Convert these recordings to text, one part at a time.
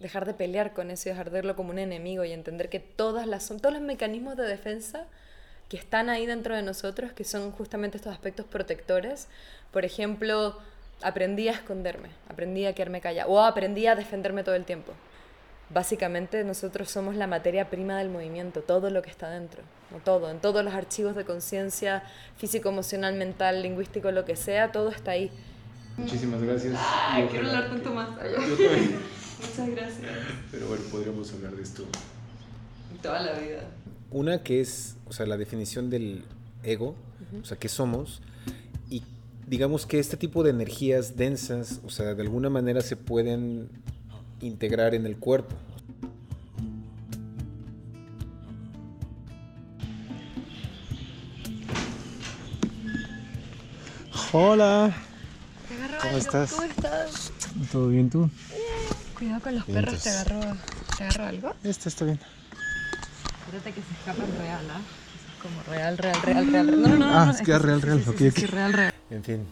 dejar de pelear con eso y dejar de verlo como un enemigo y entender que todas las, son todos los mecanismos de defensa que están ahí dentro de nosotros, que son justamente estos aspectos protectores. Por ejemplo, aprendí a esconderme, aprendí a quedarme callada o aprendí a defenderme todo el tiempo. Básicamente nosotros somos la materia prima del movimiento, todo lo que está dentro, no todo, en todos los archivos de conciencia, físico, emocional, mental, lingüístico, lo que sea, todo está ahí. Muchísimas gracias. Ay, quiero hablar tanto más. Muchas gracias. Pero bueno, podríamos hablar de esto toda la vida. Una que es, o sea, la definición del ego, o sea, qué somos, y digamos que este tipo de energías densas, o sea, de alguna manera se pueden integrar en el cuerpo. Hola. ¿Cómo estás? ¿Cómo estás? ¿Todo bien tú? Cuidado con los perros, ¿te agarró, ¿te agarró algo? Este está bien. Espérate que se escapan real, ¿ah? Es como real, real, real, real. No, no, no. Ah, no, es que es real, real. Sí, ok, sí, ok. sí, real, real. En fin.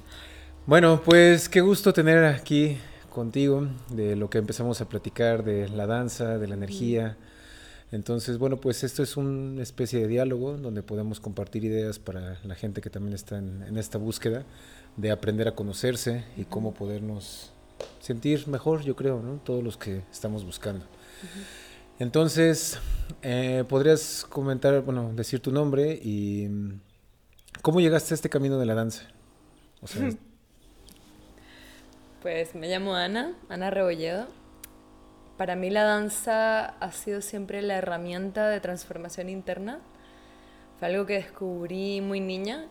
Bueno, pues qué gusto tener aquí contigo de lo que empezamos a platicar de la danza, de la energía. Entonces, bueno, pues esto es una especie de diálogo donde podemos compartir ideas para la gente que también está en, en esta búsqueda de aprender a conocerse y cómo podernos sentir mejor, yo creo, ¿no? Todos los que estamos buscando. Entonces, eh, podrías comentar, bueno, decir tu nombre y mm, cómo llegaste a este camino de la danza. Pues me llamo Ana, Ana Rebolledo. Para mí la danza ha sido siempre la herramienta de transformación interna. Fue algo que descubrí muy niña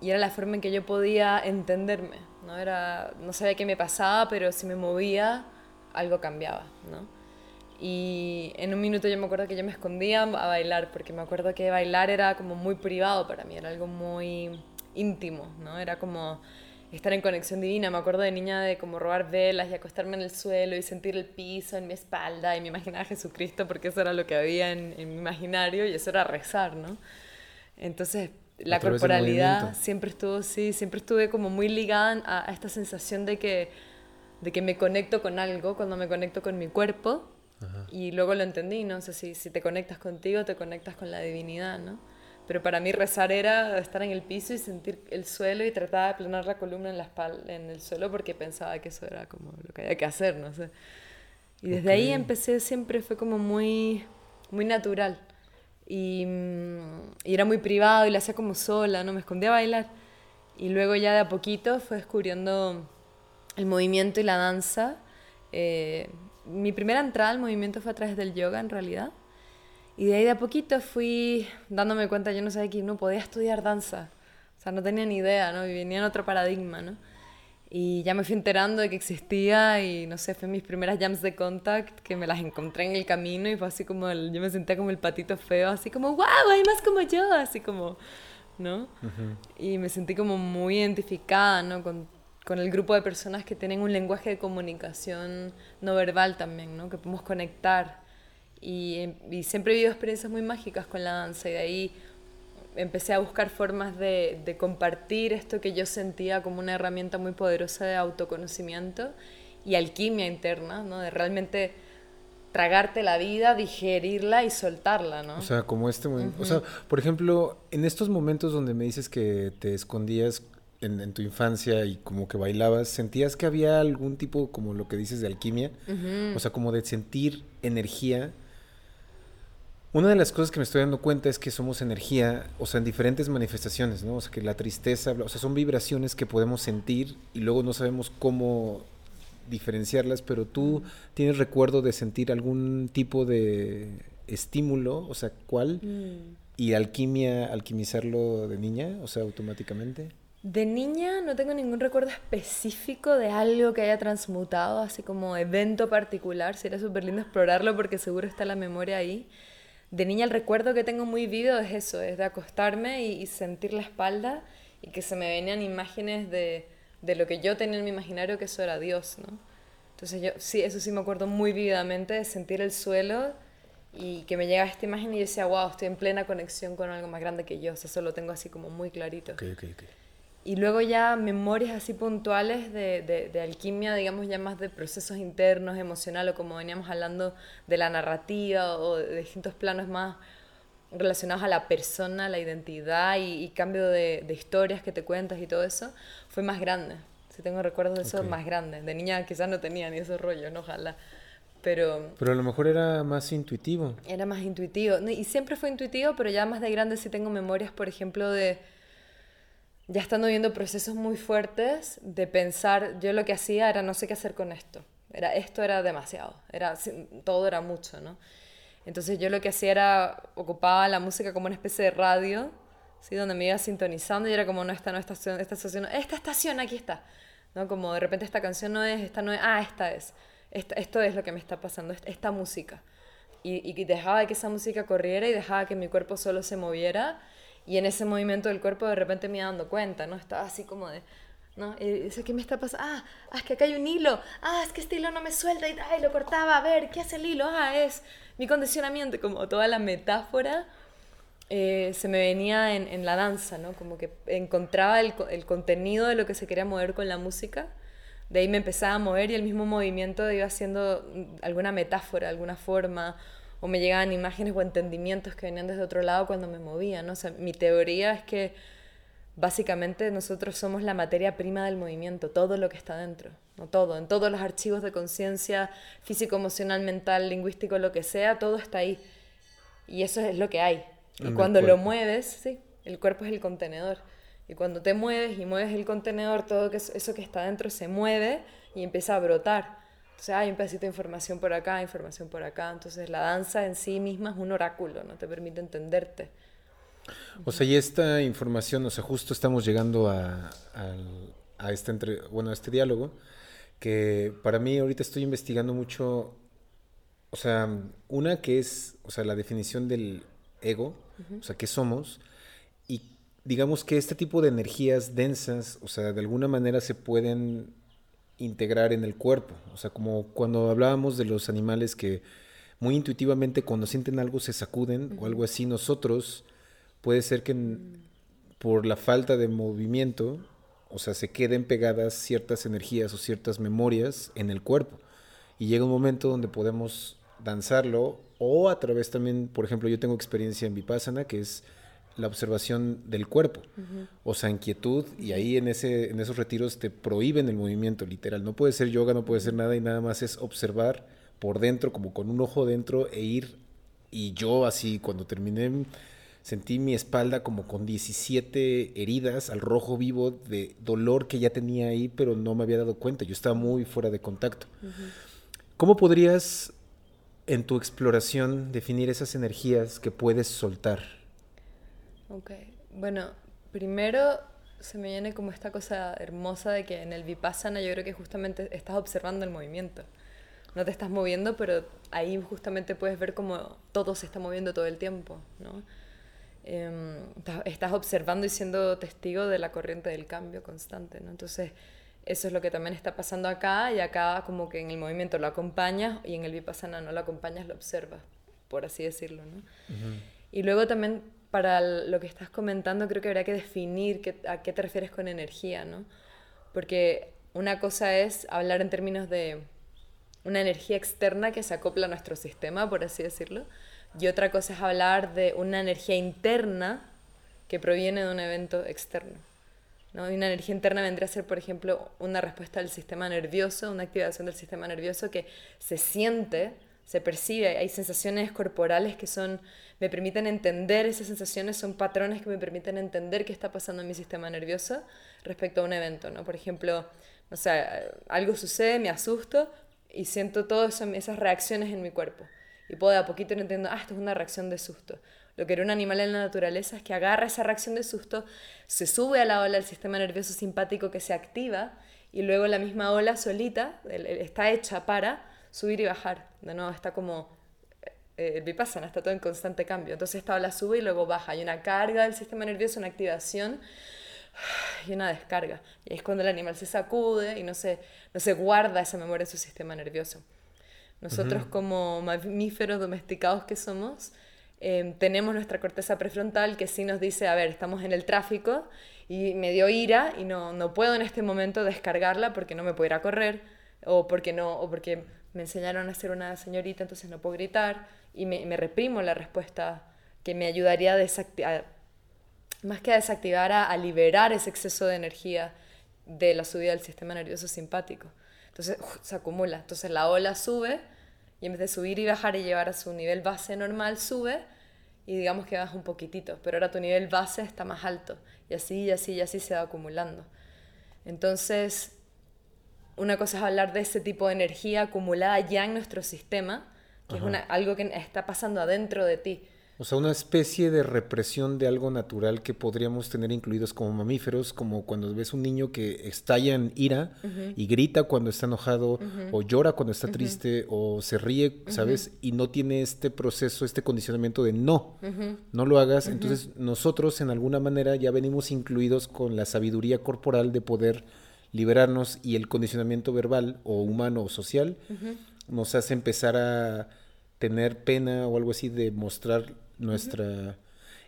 y era la forma en que yo podía entenderme. No, era, no sabía qué me pasaba, pero si me movía, algo cambiaba. ¿no? Y en un minuto yo me acuerdo que yo me escondía a bailar, porque me acuerdo que bailar era como muy privado para mí, era algo muy íntimo, ¿no? Era como estar en conexión divina. Me acuerdo de niña de como robar velas y acostarme en el suelo y sentir el piso en mi espalda y me imaginaba a Jesucristo porque eso era lo que había en, en mi imaginario y eso era rezar, ¿no? Entonces, la corporalidad siempre estuvo, sí, siempre estuve como muy ligada a, a esta sensación de que, de que me conecto con algo cuando me conecto con mi cuerpo. Y luego lo entendí, ¿no? O sea, si, si te conectas contigo, te conectas con la divinidad, ¿no? Pero para mí rezar era estar en el piso y sentir el suelo y tratar de aplanar la columna en, la espalda, en el suelo porque pensaba que eso era como lo que había que hacer, no sé. Y desde ahí Ok. empecé, siempre fue como muy, muy natural. Y, mm, y era muy privado y lo hacía como sola, ¿no? Me escondía a bailar. Y luego ya de a poquito fue descubriendo el movimiento y la danza. Eh, mi primera entrada al movimiento fue a través del yoga, en realidad. Y de ahí de a poquito fui dándome cuenta, yo no sabía que uno podía estudiar danza. O sea, no tenía ni idea, ¿no? Y venía en otro paradigma, ¿no? Y ya me fui enterando de que existía y no sé, fue mis primeras jams de contact que me las encontré en el camino y fue así como, el- yo me sentía como el patito feo, así como, wow, hay más como yo, así como, ¿no? Y me sentí como muy identificada, ¿no? Con, con el grupo de personas que tienen un lenguaje de comunicación no verbal también, ¿no? Que podemos conectar. Y, em, y siempre he vivido experiencias muy mágicas con la danza y de ahí empecé a buscar formas de, de compartir esto que yo sentía como una herramienta muy poderosa de autoconocimiento y alquimia interna, ¿no? De realmente tragarte la vida, digerirla y soltarla, ¿no? O sea, como este momento. O sea, por ejemplo, en estos momentos donde me dices que te escondías en, en tu infancia y como que bailabas, ¿sentías que había algún tipo, como lo que dices, de alquimia? O sea, como de sentir energía. Una de las cosas que me estoy dando cuenta es que somos energía, o sea, en diferentes manifestaciones, ¿no? O sea, que la tristeza, o sea, son vibraciones que podemos sentir y luego no sabemos cómo diferenciarlas, pero tú tienes recuerdo de sentir algún tipo de estímulo, o sea, ¿cuál? Mm. Y alquimia, alquimizarlo de niña, o sea, automáticamente. De niña no tengo ningún recuerdo específico de algo que haya transmutado, así como evento particular. Sería súper lindo explorarlo porque seguro está la memoria ahí. De niña el recuerdo que tengo muy vivo es eso, es de acostarme y, sentir la espalda y que se me venían imágenes de, de lo que yo tenía en mi imaginario que eso era Dios, ¿no? Entonces yo, sí, eso sí me acuerdo muy vívidamente de sentir el suelo y que me llega esta imagen y yo decía, wow, estoy en plena conexión con algo más grande que yo. O sea, eso lo tengo así como muy clarito. Ok, ok, ok. Y luego ya memorias así puntuales de, de, de, alquimia, digamos ya más de procesos internos, emocional o como veníamos hablando de la narrativa o de distintos planos más relacionados a la persona, la identidad y, cambio de, de, historias que te cuentas y todo eso, fue más grande. Si tengo recuerdos de eso, más grande. De niña quizás no tenía ni esos rollos, ¿no? Ojalá. Pero, pero a lo mejor era más intuitivo. Era más intuitivo. Y siempre fue intuitivo, pero ya más de grande sí tengo memorias, por ejemplo, de ya estando viendo procesos muy fuertes de pensar, yo lo que hacía era no sé qué hacer con esto. Era, esto era demasiado, era, todo era mucho, ¿no? Entonces yo lo que hacía era, ocupaba la música como una especie de radio, ¿sí? Donde me iba sintonizando y era como, no, esta no estación, esta estación, esta estación, aquí está. ¿No? Como de repente esta canción no es, esta no es, ah, esta es. esto es lo que me está pasando, esta, música. Y, y dejaba que esa música corriera y dejaba que mi cuerpo solo se moviera y en ese movimiento del cuerpo de repente me iba dando cuenta, ¿no? Estaba así como de, ¿no? Y dice, ¿qué me está pasando? Ah, ah, es que acá hay un hilo. Ah, es que este hilo no me suelta y ay, lo cortaba. A ver, ¿qué hace el hilo? Ah, es mi condicionamiento. Como toda la metáfora eh, se me venía en, en, la danza, ¿no? Como que encontraba el, el, contenido de lo que se quería mover con la música. De ahí me empezaba a mover y el mismo movimiento iba haciendo alguna metáfora, alguna forma o me llegaban imágenes o entendimientos que venían desde otro lado cuando me movía, ¿no? O sea, mi teoría es que básicamente nosotros somos la materia prima del movimiento, todo lo que está dentro, no todo, en todos los archivos de conciencia, físico, emocional, mental, lingüístico, lo que sea, todo está ahí. Y eso es lo que hay. Y cuando lo mueves, sí, el cuerpo es el contenedor. Y cuando te mueves y mueves el contenedor, todo eso que está dentro se mueve y empieza a brotar. Entonces hay un pedacito de información por acá, información por acá. Entonces la danza en sí misma es un oráculo, no te permite entenderte. O sea, y esta información, o sea, justo estamos llegando a, a, este, entre, bueno, a este diálogo, que para mí ahorita estoy investigando mucho, o sea, una que es, o sea, la definición del ego, o sea, qué somos, y digamos que este tipo de energías densas, o sea, de alguna manera se pueden integrar en el cuerpo. O sea, como cuando hablábamos de los animales que muy intuitivamente cuando sienten algo se sacuden o algo así, nosotros puede ser que por la falta de movimiento, o sea, se queden pegadas ciertas energías o ciertas memorias en el cuerpo. Y llega un momento donde podemos danzarlo o a través también, por ejemplo, yo tengo experiencia en Vipassana, que es la observación del cuerpo, o sea, inquietud, y ahí en, ese, en esos retiros te prohíben el movimiento, literal. No puede ser yoga, no puede ser nada, y nada más es observar por dentro, como con un ojo dentro, e ir. Y yo así, cuando terminé, sentí mi espalda como con 17 heridas al rojo vivo de dolor que ya tenía ahí, pero no me había dado cuenta. Yo estaba muy fuera de contacto. ¿Cómo podrías, en tu exploración, definir esas energías que puedes soltar? Ok, bueno, primero se me viene como esta cosa hermosa de que en el vipassana yo creo que justamente estás observando el movimiento. No te estás moviendo, pero ahí justamente puedes ver cómo todo se está moviendo todo el tiempo, ¿no? Em, estás observando y siendo testigo de la corriente del cambio constante, ¿no? Entonces, eso es lo que también está pasando acá y acá como que en el movimiento lo acompañas y en el vipassana no lo acompañas, lo observas, por así decirlo, ¿no? Y luego también para lo que estás comentando, creo que habría que definir a qué te refieres con energía, ¿no? Porque una cosa es hablar en términos de una energía externa que se acopla a nuestro sistema, por así decirlo, y otra cosa es hablar de una energía interna que proviene de un evento externo. ¿no? Y una energía interna vendría a ser, por ejemplo, una respuesta del sistema nervioso, una activación del sistema nervioso que se siente, se percibe, hay sensaciones corporales que son me permiten entender esas sensaciones, son patrones que me permiten entender qué está pasando en mi sistema nervioso respecto a un evento, ¿no? Por ejemplo, no sé, algo sucede, me asusto y siento todas esas reacciones en mi cuerpo. Y puedo de a poquito ir entendiendo, ah, esto es una reacción de susto. Lo que era un animal en la naturaleza es que agarra esa reacción de susto, se sube a la ola del sistema nervioso simpático que se activa y luego la misma ola solita está hecha para subir y bajar. De nuevo, está como eh, el vipassana está todo en constante cambio. Entonces esta ola sube y luego baja. Hay una carga del sistema nervioso, una activación y una descarga. Y es cuando el animal se sacude y no se, no se guarda esa memoria en su sistema nervioso. Nosotros como mamíferos domesticados que somos, em, tenemos nuestra corteza prefrontal que sí nos dice, a ver, estamos en el tráfico y me dio ira y no, no puedo en este momento descargarla porque no me puedo ir a correr o porque, no, o porque me enseñaron a ser una señorita, entonces no puedo gritar y me, me reprimo la respuesta que me ayudaría a desactivar, más que a desactivar, a, a, liberar ese exceso de energía de la subida del sistema nervioso simpático. Entonces se acumula, entonces la ola sube y en vez de subir y bajar y llevar a su nivel base normal, sube y digamos que baja un poquitito, pero ahora tu nivel base está más alto y así y así y así se va acumulando. Entonces, una cosa es hablar de ese tipo de energía acumulada ya en nuestro sistema, que es una, algo que está pasando adentro de ti. O sea, una especie de represión de algo natural que podríamos tener incluidos como mamíferos, como cuando ves un niño que estalla en ira y grita cuando está enojado, o llora cuando está triste, o se ríe, ¿sabes? Y no tiene este proceso, este condicionamiento de no, no lo hagas. Entonces nosotros en alguna manera ya venimos incluidos con la sabiduría corporal de poder liberarnos y el condicionamiento verbal o humano o social nos hace empezar a tener pena o algo así de mostrar nuestra...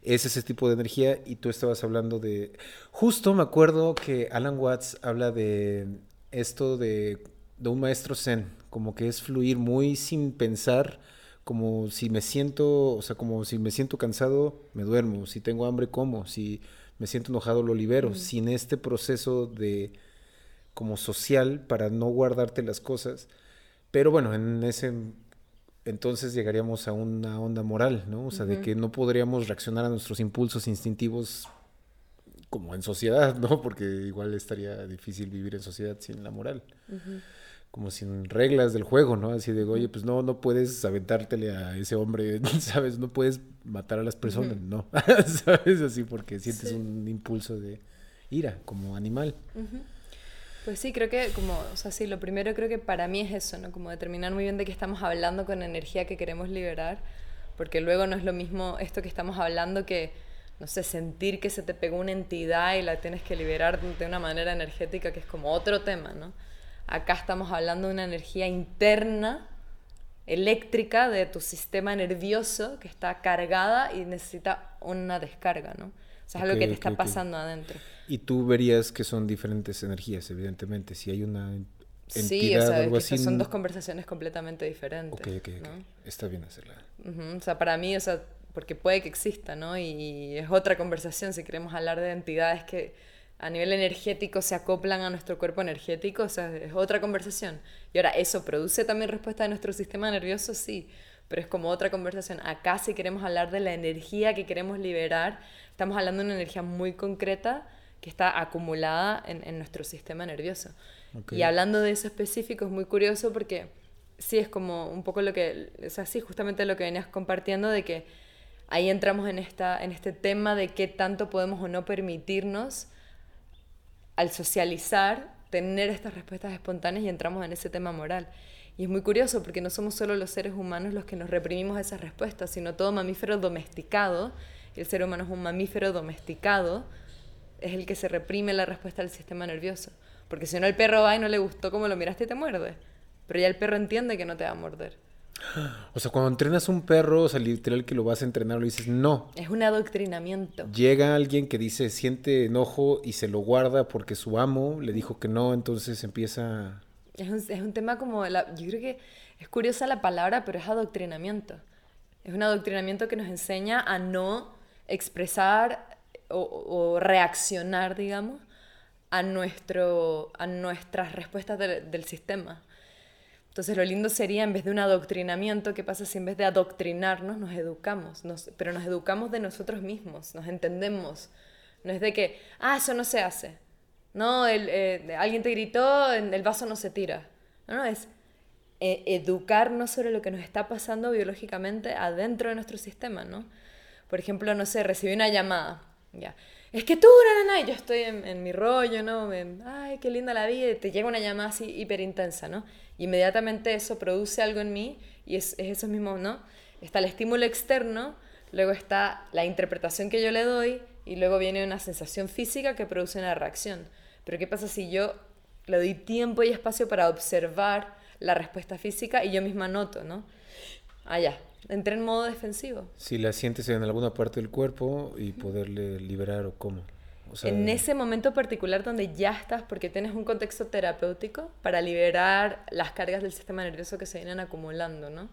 Es ese tipo de energía. Y tú estabas hablando de... Justo me acuerdo que Alan Watts habla de esto de, de un maestro zen, como que es fluir muy sin pensar, como si me siento, o sea, como si me siento cansado, me duermo, si tengo hambre, como, si me siento enojado, lo libero, sin este proceso de como social para no guardarte las cosas. Pero bueno, en ese entonces llegaríamos a una onda moral, ¿no? O sea, de que no podríamos reaccionar a nuestros impulsos instintivos como en sociedad, ¿no? Porque igual estaría difícil vivir en sociedad sin la moral. Como sin reglas del juego, ¿no? Así de, oye, pues no, no puedes aventártele a ese hombre, ¿sabes? No puedes matar a las personas, no. ¿Sabes? Así porque sientes un impulso de ira como animal. Pues sí, creo que como, o sea, sí, lo primero creo que para mí es eso, ¿no? Como determinar muy bien de qué estamos hablando con energía que queremos liberar, porque luego no es lo mismo esto que estamos hablando que, no sé, sentir que se te pegó una entidad y la tienes que liberar de una manera energética, que es como otro tema, ¿no? Acá estamos hablando de una energía interna, eléctrica, de tu sistema nervioso que está cargada y necesita una descarga, ¿no? O sea, es algo que te está pasando adentro. Y tú verías que son diferentes energías, evidentemente. Si hay una entidad sí, o sea, algo así. Son dos conversaciones completamente diferentes. Ok, ok, ok. Está bien hacerla. O sea, para mí, o sea, porque puede que exista, ¿no? Y es otra conversación si queremos hablar de entidades que a nivel energético se acoplan a nuestro cuerpo energético, o sea, es otra conversación. Y ahora, ¿eso produce también respuesta de nuestro sistema nervioso? Sí, pero es como otra conversación. Acá si queremos hablar de la energía que queremos liberar, estamos hablando de una energía muy concreta que está acumulada en, en nuestro sistema nervioso. Y hablando de eso específico es muy curioso porque sí es como un poco lo que, o sea, sí, justamente lo que venías compartiendo de que ahí entramos en, esta, en este tema de qué tanto podemos o no permitirnos al socializar tener estas respuestas espontáneas y entramos en ese tema moral. Y es muy curioso porque no somos solo los seres humanos los que nos reprimimos esas respuestas, sino todo mamífero domesticado. El ser humano es un mamífero domesticado es el que se reprime la respuesta del sistema nervioso. Porque si no, el perro va y no le gustó como lo miraste y te muerde. Pero ya el perro entiende que no te va a morder. O sea, cuando entrenas un perro, o sea, literal que lo vas a entrenar, lo dices, no. Es un adoctrinamiento. Llega alguien que dice, siente enojo y se lo guarda porque su amo le dijo que no, entonces empieza... Es un, es un tema como, la, yo creo que es curiosa la palabra, pero es adoctrinamiento. Es un adoctrinamiento que nos enseña a no expresar o, reaccionar, digamos, a, nuestro, a nuestras respuestas del sistema. Entonces lo lindo sería, en vez de un adoctrinamiento, ¿qué pasa si en vez de adoctrinarnos nos educamos? Nos, pero nos educamos de nosotros mismos, nos entendemos. No es de que, ah, eso no se hace. No, el, eh, alguien te gritó, el vaso no se tira. No, no, es eh, educarnos sobre lo que nos está pasando biológicamente adentro de nuestro sistema, ¿no? Por ejemplo, no sé, recibí una llamada ya. Es que tú, nana, y yo estoy en, mi rollo, ¿no? Ay, qué linda la vida, y te llega una llamada así hiper intensa, ¿no? Y inmediatamente eso produce algo en mí, y es, es eso mismo, ¿no? Está el estímulo externo, luego está la interpretación que yo le doy, y luego viene una sensación física que produce una reacción. Pero ¿qué pasa si yo le doy tiempo y espacio para observar la respuesta física y yo misma noto, ¿no? Ah, ya. entré en modo defensivo. Si la sientes en alguna parte del cuerpo y poderle liberar o cómo. O sea, en ese momento particular donde ya estás, porque tienes un contexto terapéutico para liberar las cargas del sistema nervioso que se vienen acumulando, ¿no?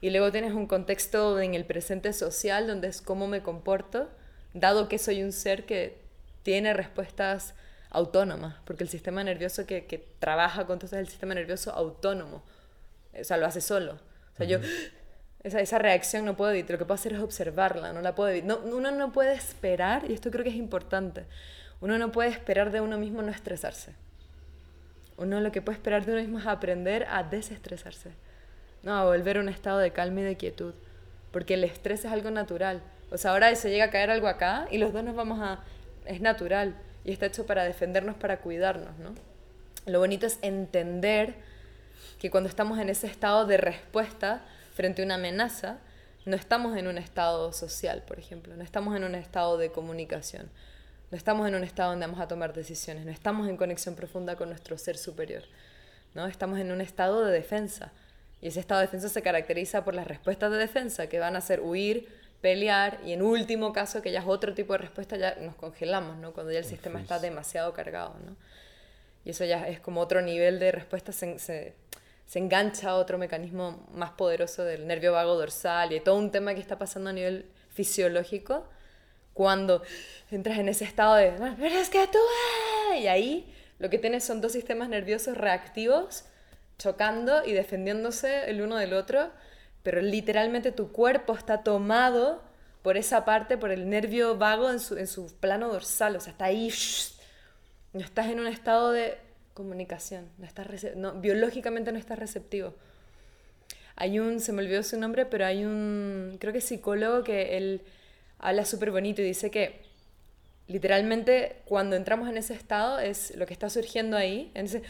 Y luego tienes un contexto en el presente social donde es cómo me comporto, dado que soy un ser que tiene respuestas autónomas, porque el sistema nervioso que, que trabaja con todo es el sistema nervioso autónomo, o sea, lo hace solo. O sea, yo, esa, esa reacción no puedo evitar, lo que puedo hacer es observarla, no la puedo evitar. No, uno no puede esperar, y esto creo que es importante, uno no puede esperar de uno mismo no estresarse. Uno lo que puede esperar de uno mismo es aprender a desestresarse, no, a volver a un estado de calma y de quietud, porque el estrés es algo natural. O sea, ahora se llega a caer algo acá y los dos nos vamos a... Es natural y está hecho para defendernos, para cuidarnos, ¿no? Lo bonito es entender que cuando estamos en ese estado de respuesta frente a una amenaza, no estamos en un estado social, por ejemplo, no estamos en un estado de comunicación, no estamos en un estado donde vamos a tomar decisiones, no estamos en conexión profunda con nuestro ser superior, ¿no? Estamos en un estado de defensa. Y ese estado de defensa se caracteriza por las respuestas de defensa, que van a ser huir, pelear y en último caso, que ya es otro tipo de respuesta, ya nos congelamos, ¿no? Cuando ya el sistema está demasiado cargado, ¿no? Y eso ya es como otro nivel de respuesta, se, se, se engancha a otro mecanismo más poderoso del nervio vago dorsal y todo un tema que está pasando a nivel fisiológico cuando entras en ese estado de, pero es que tú, ah", y ahí lo que tienes son dos sistemas nerviosos reactivos chocando y defendiéndose el uno del otro pero literalmente tu cuerpo está tomado por esa parte, por el nervio vago en su, en su plano dorsal, o sea, está ahí, no estás en un estado de comunicación, no estás biológicamente no estás receptivo. Hay un, se me olvidó su nombre, pero hay un, creo que psicólogo que él habla súper bonito y dice que literalmente cuando entramos en ese estado es lo que está surgiendo ahí, en ese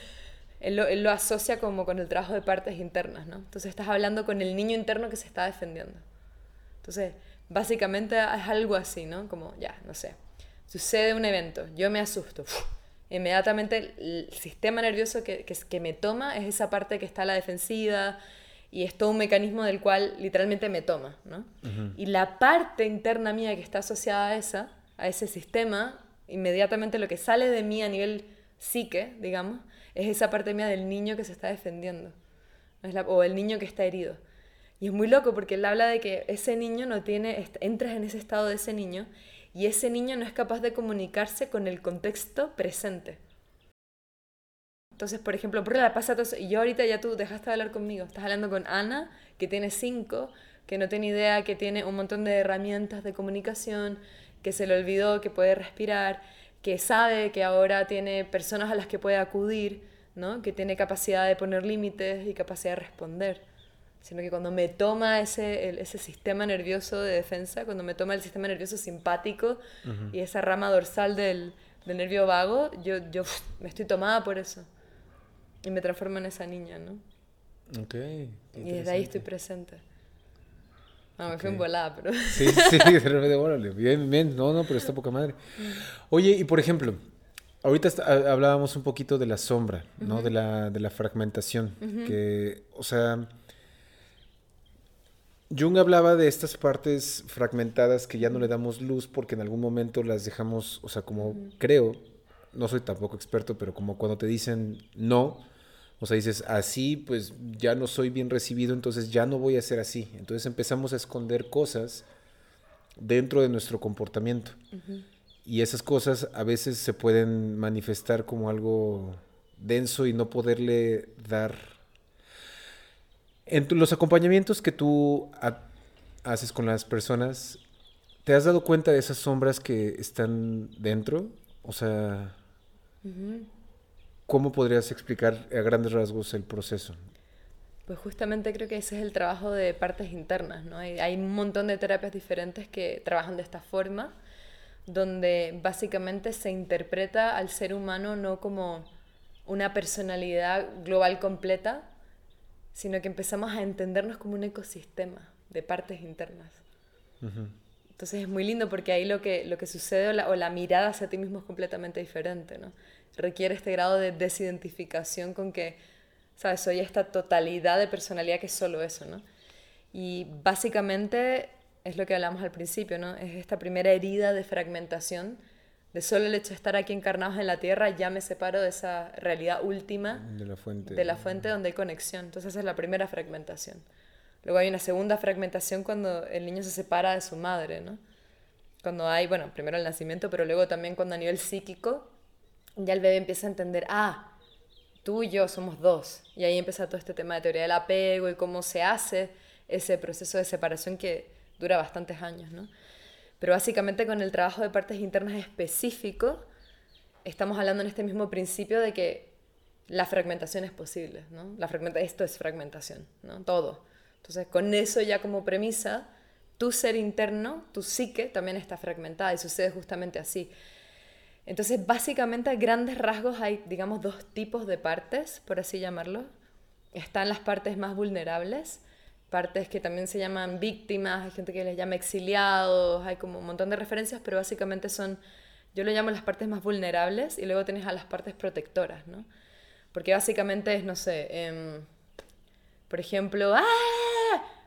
él lo, asocia como con el trabajo de partes internas, ¿no? Entonces estás hablando con el niño interno que se está defendiendo. Entonces, básicamente es algo así, ¿no? Como, ya, no sé, sucede un evento, yo me asusto, inmediatamente el sistema nervioso que, que, me toma es esa parte que está a la defensiva y es todo un mecanismo del cual literalmente me toma, ¿no? Y la parte interna mía que está asociada a esa, a ese sistema, inmediatamente lo que sale de mí a nivel psique, digamos, es esa parte mía del niño que se está defendiendo, o el niño que está herido. Y es muy loco porque él habla de que ese niño no tiene, entras en ese estado de ese niño y ese niño no es capaz de comunicarse con el contexto presente. Entonces, por ejemplo, por la pasa y yo ahorita ya tú dejaste de hablar conmigo, estás hablando con Ana, que tiene cinco, que no tiene idea, que tiene un montón de herramientas de comunicación, que se le olvidó, que puede respirar, que sabe que ahora tiene personas a las que puede acudir, ¿no? que tiene capacidad de poner límites y capacidad de responder. Sino que cuando me toma ese, ese sistema nervioso de defensa, cuando me toma el sistema nervioso simpático y esa rama dorsal del, del nervio vago, yo, yo me estoy tomada por eso. Y me transformo en esa niña, ¿no? Okay, y desde ahí estoy presente. No, me fui en volada, pero... Sí, sí, de repente, órale, bien, bien, no, no, pero está poca madre. Oye, y por ejemplo, ahorita hablábamos un poquito de la sombra, ¿no? de, la, de la fragmentación, que, o sea, Jung hablaba de estas partes fragmentadas que ya no le damos luz porque en algún momento las dejamos, o sea, como creo, no soy tampoco experto, pero como cuando te dicen no, o sea, dices, así pues ya no soy bien recibido, entonces ya no voy a ser así. Entonces empezamos a esconder cosas dentro de nuestro comportamiento. Y esas cosas a veces se pueden manifestar como algo denso y no poderle dar... En los acompañamientos que tú haces con las personas, ¿te has dado cuenta de esas sombras que están dentro? O sea... ¿Cómo podrías explicar a grandes rasgos el proceso? Pues justamente creo que ese es el trabajo de partes internas, ¿no? Hay, hay, un montón de terapias diferentes que trabajan de esta forma, donde básicamente se interpreta al ser humano no como una personalidad global completa, sino que empezamos a entendernos como un ecosistema de partes internas. Entonces es muy lindo porque ahí lo que, lo que sucede o la, o la mirada hacia ti mismo es completamente diferente, ¿no? Requiere este grado de desidentificación con que, ¿sabes? Soy esta totalidad de personalidad que es solo eso, ¿no? Y básicamente es lo que hablamos al principio, ¿no? Es esta primera herida de fragmentación, de solo el hecho de estar aquí encarnados en la Tierra, ya me separo de esa realidad última, De la fuente. de la fuente donde hay conexión. Entonces esa es la primera fragmentación. Luego hay una segunda fragmentación cuando el niño se separa de su madre, ¿no? Cuando hay, bueno, primero el nacimiento, pero luego también cuando a nivel psíquico ya el bebé empieza a entender, ah, tú y yo somos dos. Y ahí empieza todo este tema de teoría del apego y cómo se hace ese proceso de separación que dura bastantes años, ¿no? Pero básicamente con el trabajo de partes internas específico, estamos hablando en este mismo principio de que la fragmentación es posible, ¿no? La fragmenta esto es fragmentación, ¿no? Todo. Entonces, con eso ya como premisa, tu ser interno, tu psique, también está fragmentada y sucede justamente así. Entonces, básicamente, a grandes rasgos hay, digamos, dos tipos de partes, por así llamarlo. Están las partes más vulnerables, partes que también se llaman víctimas, hay gente que les llama exiliados, hay como un montón de referencias, pero básicamente son, yo lo llamo las partes más vulnerables y luego tienes a las partes protectoras, ¿no? Porque básicamente es, no sé, em, por ejemplo, ¡ah!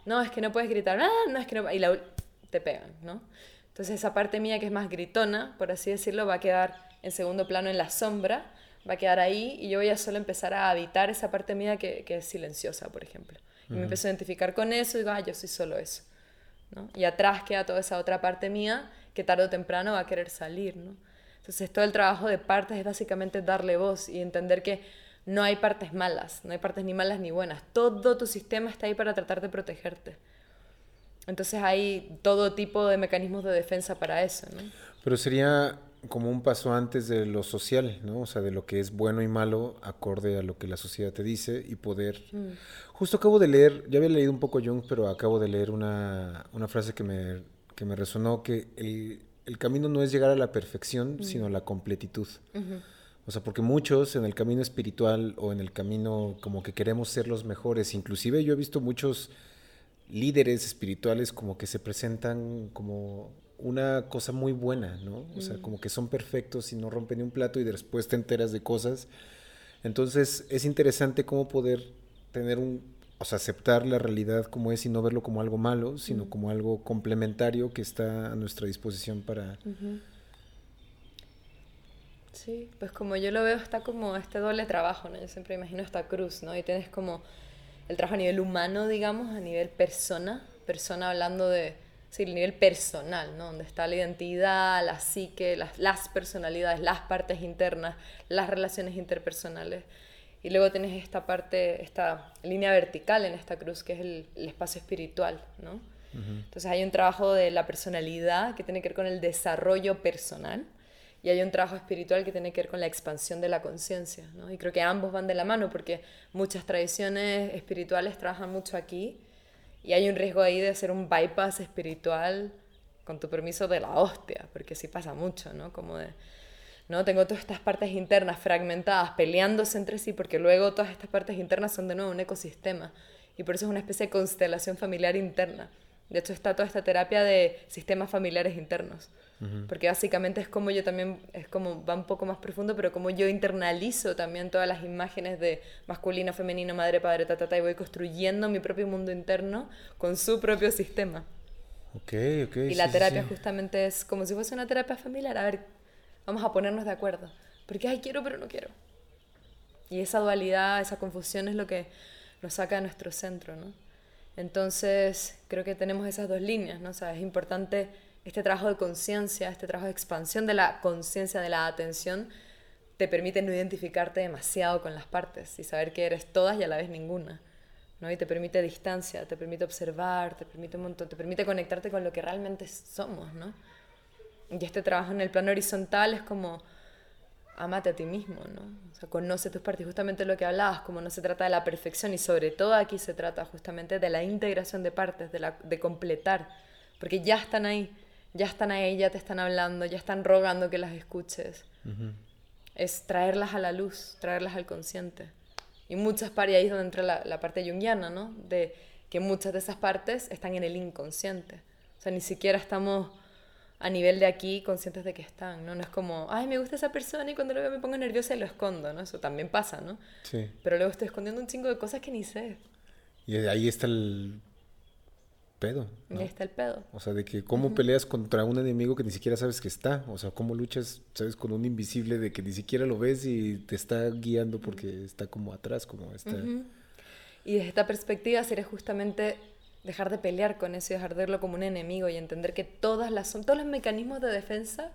No, es que no puedes gritar, ¡ah! No, es que no... Y la, te pegan, ¿no? Entonces esa parte mía que es más gritona, por así decirlo, va a quedar en segundo plano en la sombra, va a quedar ahí y yo voy a solo empezar a habitar esa parte mía que, que es silenciosa, por ejemplo. Y me empiezo a identificar con eso y digo, ah, yo soy solo eso. ¿no? Y atrás queda toda esa otra parte mía que tarde o temprano va a querer salir. ¿no? Entonces todo el trabajo de partes es básicamente darle voz y entender que no hay partes malas, no hay partes ni malas ni buenas. Todo tu sistema está ahí para tratar de protegerte. Entonces hay todo tipo de mecanismos de defensa para eso. ¿no? Pero sería como un paso antes de lo social, ¿no? O sea, de lo que es bueno y malo acorde a lo que la sociedad te dice y poder... Mm. Justo acabo de leer, ya había leído un poco Jung, pero acabo de leer una, una frase que me, que me resonó, que el, el camino no es llegar a la perfección, sino a la completitud. O sea, porque muchos en el camino espiritual o en el camino como que queremos ser los mejores, inclusive yo he visto muchos líderes espirituales como que se presentan como una cosa muy buena, ¿no? O sea, como que son perfectos y no rompen ni un plato y después te enteras de cosas. Entonces es interesante cómo poder tener un, o sea, aceptar la realidad como es y no verlo como algo malo, sino como algo complementario que está a nuestra disposición para... Sí, pues como yo lo veo está como este doble trabajo, ¿no? Yo siempre imagino esta cruz, ¿no? Y tienes como el trabajo a nivel humano, digamos, a nivel persona, persona hablando de, sí, el nivel personal, ¿no? Donde está la identidad, la psique, las, las personalidades, las partes internas, las relaciones interpersonales. Y luego tienes esta parte, esta línea vertical en esta cruz, que es el, el espacio espiritual, ¿no? Entonces hay un trabajo de la personalidad que tiene que ver con el desarrollo personal y hay un trabajo espiritual que tiene que ver con la expansión de la conciencia. ¿no? Y creo que ambos van de la mano porque muchas tradiciones espirituales trabajan mucho aquí y hay un riesgo ahí de hacer un bypass espiritual con tu permiso de la hostia, porque sí pasa mucho, ¿no? Como de, ¿no? Tengo todas estas partes internas fragmentadas, peleándose entre sí, porque luego todas estas partes internas son de nuevo un ecosistema. Y por eso es una especie de constelación familiar interna. De hecho, está toda esta terapia de sistemas familiares internos. Porque básicamente es como yo también, es como, va un poco más profundo, pero como yo internalizo también todas las imágenes de masculino, femenino, madre, padre, ta, ta, ta, y voy construyendo mi propio mundo interno con su propio sistema. Ok, ok. Y la terapia justamente es como si fuese una terapia familiar. A ver, vamos a ponernos de acuerdo. Porque, ay, quiero, pero no quiero. Y esa dualidad, esa confusión es lo que nos saca de nuestro centro, ¿no? Entonces, creo que tenemos esas dos líneas, ¿no? O sea, es importante este trabajo de conciencia, este trabajo de expansión de la conciencia, de la atención, te permite no identificarte demasiado con las partes y saber que eres todas y a la vez ninguna. ¿no? Y te permite distancia, te permite observar, te permite un montón, te permite conectarte con lo que realmente somos, ¿no? Y este trabajo en el plano horizontal es como amate a ti mismo, ¿no? O conoce tus partes, justamente lo que hablabas, como no se trata de la perfección y sobre todo aquí se trata justamente de la integración de partes, de, la, de completar, porque ya están ahí ya están ahí, ya te están hablando, ya están rogando que las escuches. Es traerlas a la luz, traerlas al consciente. Y muchas partes, ahí es donde entra la, la, parte junguiana, ¿no? De que muchas de esas partes están en el inconsciente. O sea, ni siquiera estamos a nivel de aquí conscientes de que están, ¿no? No es como, ay, me gusta esa persona y cuando lo veo me pongo nerviosa y lo escondo, ¿no? Eso también pasa, ¿no? Sí. Pero luego estoy escondiendo un chingo de cosas que ni sé. Y ahí está el pedo. Y ahí está el pedo. O sea, de que cómo peleas contra un enemigo que ni siquiera sabes que está. O sea, cómo luchas, sabes, con un invisible de que ni siquiera lo ves y te está guiando porque está como atrás, como está. Y desde esta perspectiva sería justamente dejar de pelear con eso y dejar de verlo como un enemigo y entender que todas las, son todos los mecanismos de defensa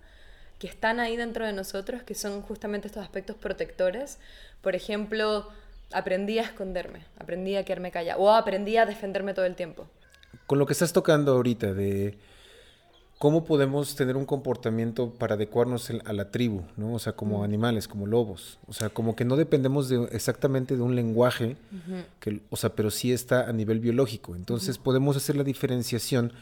que están ahí dentro de nosotros, que son justamente estos aspectos protectores. Por ejemplo, aprendí a esconderme, aprendí a quedarme callada o aprendí a defenderme todo el tiempo. Con lo que estás tocando ahorita de cómo podemos tener un comportamiento para adecuarnos a la tribu, ¿no? O sea, como animales, como lobos. O sea, como que no dependemos de, exactamente de un lenguaje, que, o sea, pero sí está a nivel biológico. Entonces podemos hacer la diferenciación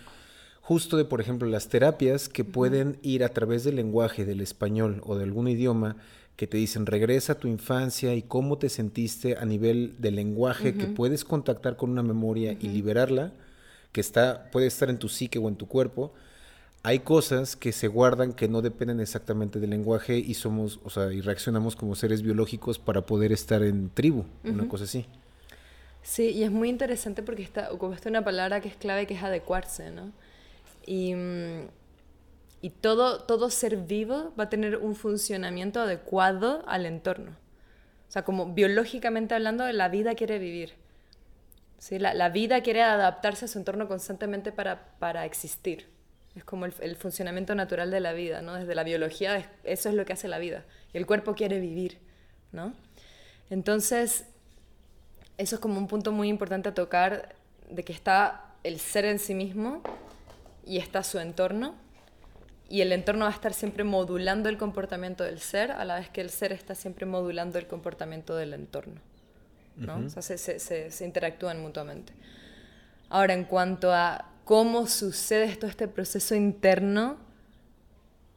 justo de, por ejemplo, las terapias que pueden ir a través del lenguaje, del español o de algún idioma, que te dicen regresa a tu infancia y cómo te sentiste a nivel del lenguaje, que puedes contactar con una memoria y liberarla, que está, puede estar en tu psique o en tu cuerpo. Hay cosas que se guardan que no dependen exactamente del lenguaje y somos, o sea, y reaccionamos como seres biológicos para poder estar en tribu, una cosa así. Sí, y es muy interesante porque está, está una palabra que es clave que es adecuarse, ¿no? Y, y todo, todo ser vivo va a tener un funcionamiento adecuado al entorno. O sea, como biológicamente hablando, la vida quiere vivir. ¿Sí? La, la vida quiere adaptarse a su entorno constantemente para, para existir. Es como el, funcionamiento natural de la vida, ¿no? Desde la biología, eso es lo que hace la vida. Y el cuerpo quiere vivir, ¿no? Entonces, eso es como un punto muy importante a tocar, de que está el ser en sí mismo y está su entorno. Y el entorno va a estar siempre modulando el comportamiento del ser, a la vez que el ser está siempre modulando el comportamiento del entorno. ¿No? O sea, se, se, se, interactúan mutuamente. Ahora, en cuanto a cómo sucede todo este proceso interno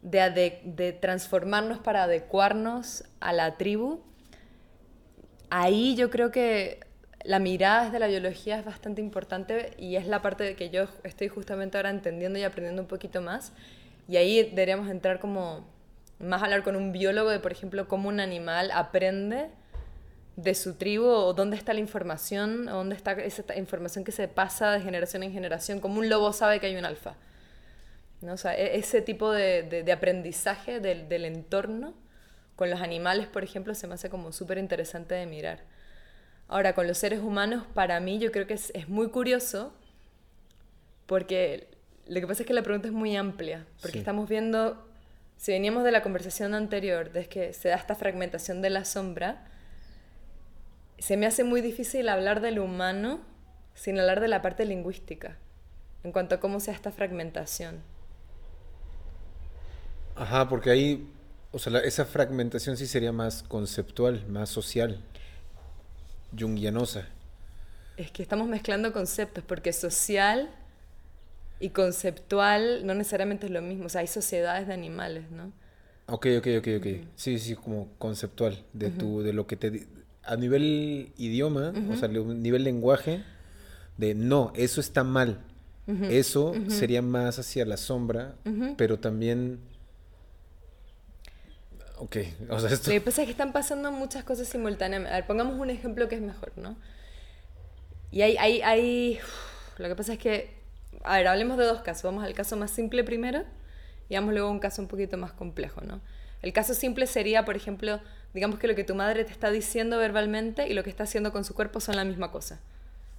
de, de transformarnos para adecuarnos a la tribu, ahí yo creo que la mirada desde la biología es bastante importante y es la parte de que yo estoy justamente ahora entendiendo y aprendiendo un poquito más. Y ahí deberíamos entrar como más a hablar con un biólogo de, por ejemplo, cómo un animal aprende de su tribu o dónde está la información, o dónde está esa información que se pasa de generación en generación, como un lobo sabe que hay un alfa. ¿no? O sea, e-, ese tipo de, de, de aprendizaje del, del entorno con los animales, por ejemplo, se me hace como súper interesante de mirar. Ahora, con los seres humanos, para mí yo creo que es, es, muy curioso, porque lo que pasa es que la pregunta es muy amplia, porque sí. estamos viendo, si veníamos de la conversación anterior, de que se da esta fragmentación de la sombra, se me hace muy difícil hablar del humano sin hablar de la parte lingüística, en cuanto a cómo se da esta fragmentación. Ajá, porque ahí, o sea, la, esa fragmentación sí sería más conceptual, más social jungianosa. Es que estamos mezclando conceptos, porque social y conceptual no necesariamente es lo mismo. O sea, hay sociedades de animales, ¿no? Ok, ok, ok, ok. Uh -huh. Sí, sí, como conceptual, de, tu, de lo que te... A nivel idioma, uh -huh. o sea, nivel lenguaje, de no, eso está mal. Eso sería más hacia la sombra, pero también... Ok, o sea, esto... Lo que pasa es que están pasando muchas cosas simultáneamente. A ver, pongamos un ejemplo que es mejor, ¿no? Y hay, hay, hay... Lo que pasa es que... A ver, hablemos de dos casos. Vamos al caso más simple primero y vamos luego a un caso un poquito más complejo, ¿no? El caso simple sería, por ejemplo, digamos que lo que tu madre te está diciendo verbalmente y lo que está haciendo con su cuerpo son la misma cosa.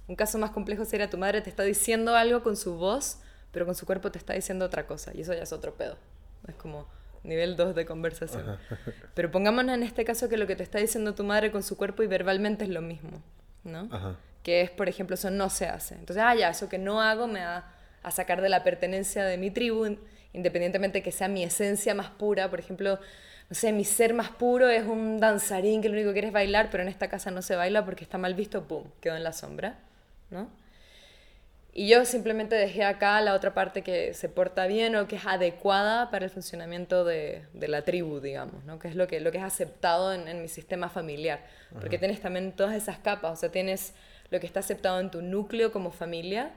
Un caso más complejo sería tu madre te está diciendo algo con su voz, pero con su cuerpo te está diciendo otra cosa. Y eso ya es otro pedo. Es como nivel 2 de conversación. Ajá. Pero pongámonos en este caso que lo que te está diciendo tu madre con su cuerpo y verbalmente es lo mismo, ¿no? Ajá. Que es, por ejemplo, eso no se hace. Entonces, ah, ya, eso que no hago me da a sacar de la pertenencia de mi tribu, independientemente que sea mi esencia más pura. Por ejemplo, no sé, mi ser más puro es un danzarín que lo único que quiere es bailar, pero en esta casa no se baila porque está mal visto, ¡pum!, quedó en la sombra, ¿no? Y yo simplemente dejé acá la otra parte que se porta bien o que es adecuada para el funcionamiento de, de la tribu, digamos, ¿no? que es lo que, lo que es aceptado en, en mi sistema familiar. Porque tienes también todas esas capas, o sea, tienes lo que está aceptado en tu núcleo como familia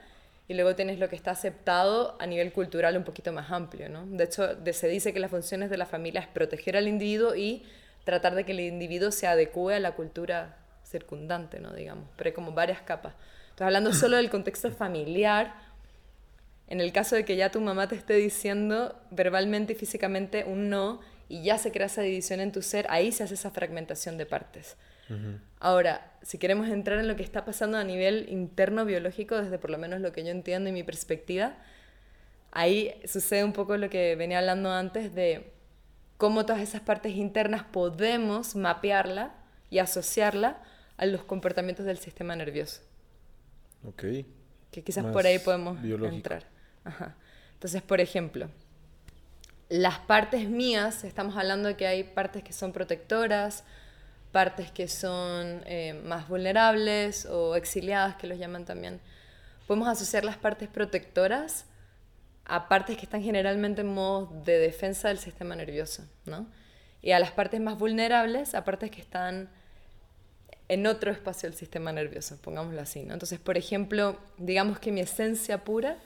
y luego tienes lo que está aceptado a nivel cultural un poquito más amplio. ¿no? De hecho, se dice que las funciones de la familia es proteger al individuo y tratar de que el individuo se adecue a la cultura circundante, ¿no? digamos, pero hay como varias capas. Entonces, hablando solo del contexto familiar, En el caso de que ya tu mamá te esté diciendo verbalmente y físicamente un no y ya se crea esa división en tu ser, ahí se hace esa fragmentación de partes. Ahora, si queremos entrar en lo que está pasando a nivel interno biológico, desde por lo menos lo que yo entiendo y mi perspectiva, ahí sucede un poco lo que venía hablando antes de cómo todas esas partes internas podemos mapearla y asociarla a los comportamientos del sistema nervioso. Ok. Que quizás por ahí podemos entrar. Entonces, por ejemplo, las partes mías, estamos hablando de que hay partes que son protectoras, partes que son eh, más vulnerables o exiliadas, que los llaman también. Podemos asociar las partes protectoras a partes que están generalmente en modo de defensa del sistema nervioso, ¿no? Y a las partes más vulnerables, a partes que están en otro espacio del sistema nervioso, pongámoslo así, ¿no? Entonces, por ejemplo, digamos que mi esencia pura,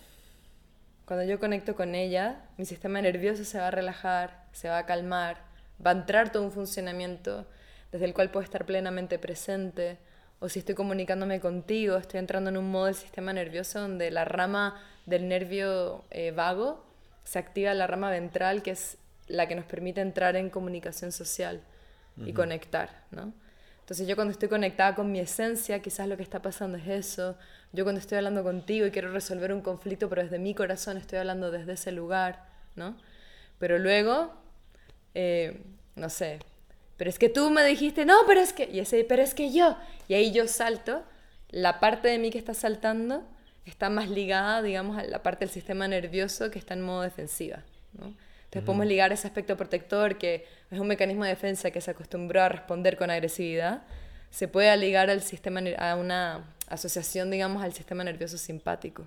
cuando yo conecto con ella, mi sistema nervioso se va a relajar, se va a calmar, va a entrar todo un funcionamiento desde el cual puedo estar plenamente presente, o si estoy comunicándome contigo, estoy entrando en un modo del sistema nervioso donde la rama del nervio eh, vago se activa la rama ventral, que es la que nos permite entrar en comunicación social y conectar, ¿no? Entonces yo cuando estoy conectada con mi esencia, quizás lo que está pasando es eso. Yo cuando estoy hablando contigo y quiero resolver un conflicto, pero desde mi corazón estoy hablando desde ese lugar, ¿no? Pero luego, eh, no sé, pero es que tú me dijiste, no, pero es que, y ese, pero es que yo, y ahí yo salto, la parte de mí que está saltando está más ligada, digamos, a la parte del sistema nervioso que está en modo defensiva, ¿no? Entonces podemos ligar ese aspecto protector, que es un mecanismo de defensa que se acostumbró a responder con agresividad, se puede ligar al sistema, a una asociación, digamos, al sistema nervioso simpático.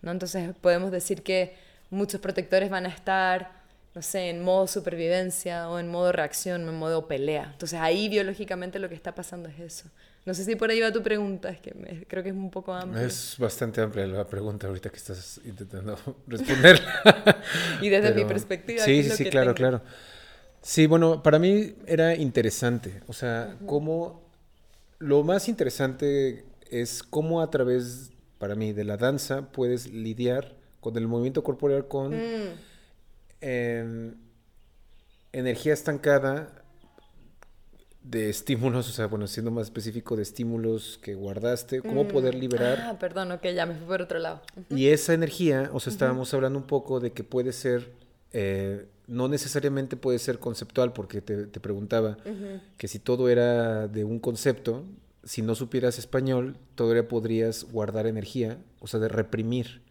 ¿no? Entonces podemos decir que muchos protectores van a estar no sé, en modo supervivencia o en modo reacción o en modo pelea. Entonces ahí biológicamente lo que está pasando es eso. No sé si por ahí va tu pregunta, es que creo que es un poco amplia. Es bastante amplia la pregunta ahorita que estás intentando responder. y desde mi perspectiva. Sí, sí, sí, claro, claro. Sí, bueno, para mí era interesante, o sea, cómo lo más interesante es cómo a través, para mí, de la danza puedes lidiar con el movimiento corporal con... Mm energía estancada de estímulos, o sea, bueno, siendo más específico, de estímulos que guardaste, cómo mm. poder liberar. Ah, perdón, ok, ya me fui por otro lado. Y esa energía, o sea, estábamos hablando un poco de que puede ser, eh, no necesariamente puede ser conceptual, porque te, preguntaba que si todo era de un concepto, si no supieras español, todavía podrías guardar energía, o sea, de reprimir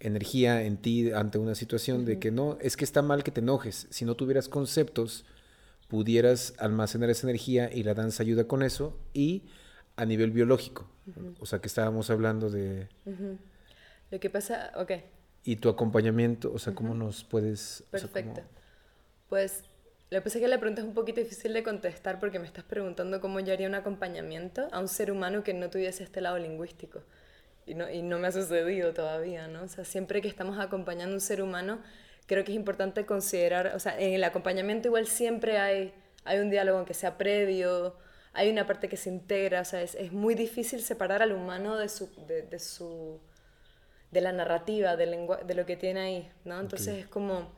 energía en ti ante una situación de que no, es que está mal que te enojes. Si no tuvieras conceptos, pudieras almacenar esa energía y la danza ayuda con eso. Y a nivel biológico, o sea que estábamos hablando de... Lo que pasa, ok. Y tu acompañamiento, o sea, ¿cómo nos puedes... Perfecto. Pues lo que pasa es que la pregunta es un poquito difícil de contestar porque me estás preguntando cómo yo haría un acompañamiento a un ser humano que no tuviese este lado lingüístico y no, y no me ha sucedido todavía, ¿no? O sea, siempre que estamos acompañando a un ser humano, creo que es importante considerar, o sea, en el acompañamiento igual siempre hay, hay un diálogo aunque sea previo, hay una parte que se integra, o sea, es, es muy difícil separar al humano de su, de, de su, de la narrativa, del de lo que tiene ahí, ¿no? Entonces es como,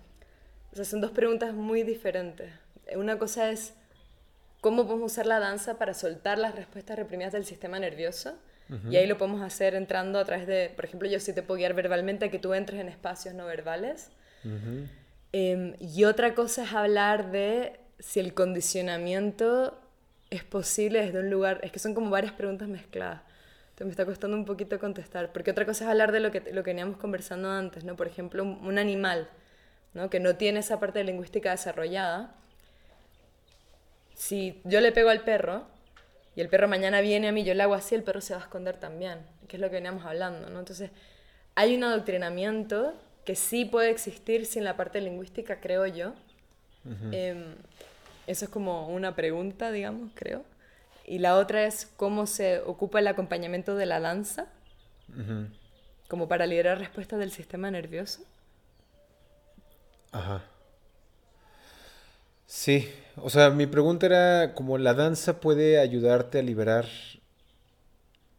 o sea, son dos preguntas muy diferentes. Una cosa es cómo podemos usar la danza para soltar las respuestas reprimidas del sistema nervioso y ahí lo podemos hacer entrando a través de, por ejemplo, yo sí te puedo guiar verbalmente a que tú entres en espacios no verbales. Em, y otra cosa es hablar de si el condicionamiento es posible desde un lugar, es que son como varias preguntas mezcladas. Entonces me está costando un poquito contestar, porque otra cosa es hablar de lo que, lo que veníamos conversando antes, ¿no? Por ejemplo, un, animal, ¿no? Que no tiene esa parte lingüística desarrollada. Si yo le pego al perro, y el perro mañana viene a mí, yo le hago así, el perro se va a esconder también, que es lo que veníamos hablando, ¿no? Entonces, hay un adoctrinamiento que sí puede existir sin la parte lingüística, creo yo. Em, eso es como una pregunta, digamos, creo. Y la otra es cómo se ocupa el acompañamiento de la danza, como para liderar respuestas del sistema nervioso. Ajá. Sí, o sea, mi pregunta era como la danza puede ayudarte a liberar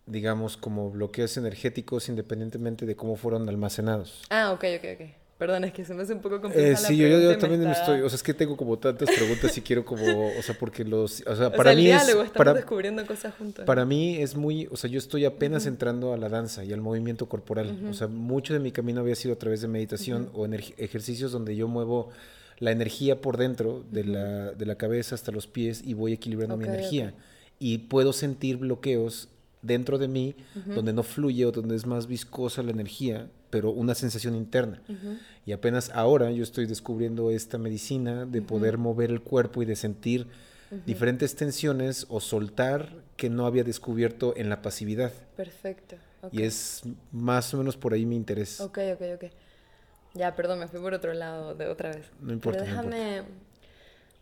digamos, como bloqueos energéticos independientemente de cómo fueron almacenados. Ah, ok, ok, ok. Perdón, es que se me hace un poco complicado. Eh, sí, yo, yo, yo también me estoy, o sea, es que tengo como tantas preguntas y quiero como, o sea, porque los, o sea, para mí es, estamos para, descubriendo cosas juntos. para mí es muy, o sea, yo estoy apenas entrando a la danza y al movimiento corporal, o sea, mucho de mi camino había sido a través de meditación o ener- ejercicios donde yo muevo la energía por dentro de, la, de la cabeza hasta los pies y voy equilibrando mi energía y puedo sentir bloqueos dentro de mí donde no fluye o donde es más viscosa la energía, pero una sensación interna. Y apenas ahora yo estoy descubriendo esta medicina de poder mover el cuerpo y de sentir diferentes tensiones o soltar que no había descubierto en la pasividad. Perfecto. Y es más o menos por ahí mi interés. Ok, ok, ok. Ya, perdón, me fui por otro lado de otra vez. No importa, Pero no déjame...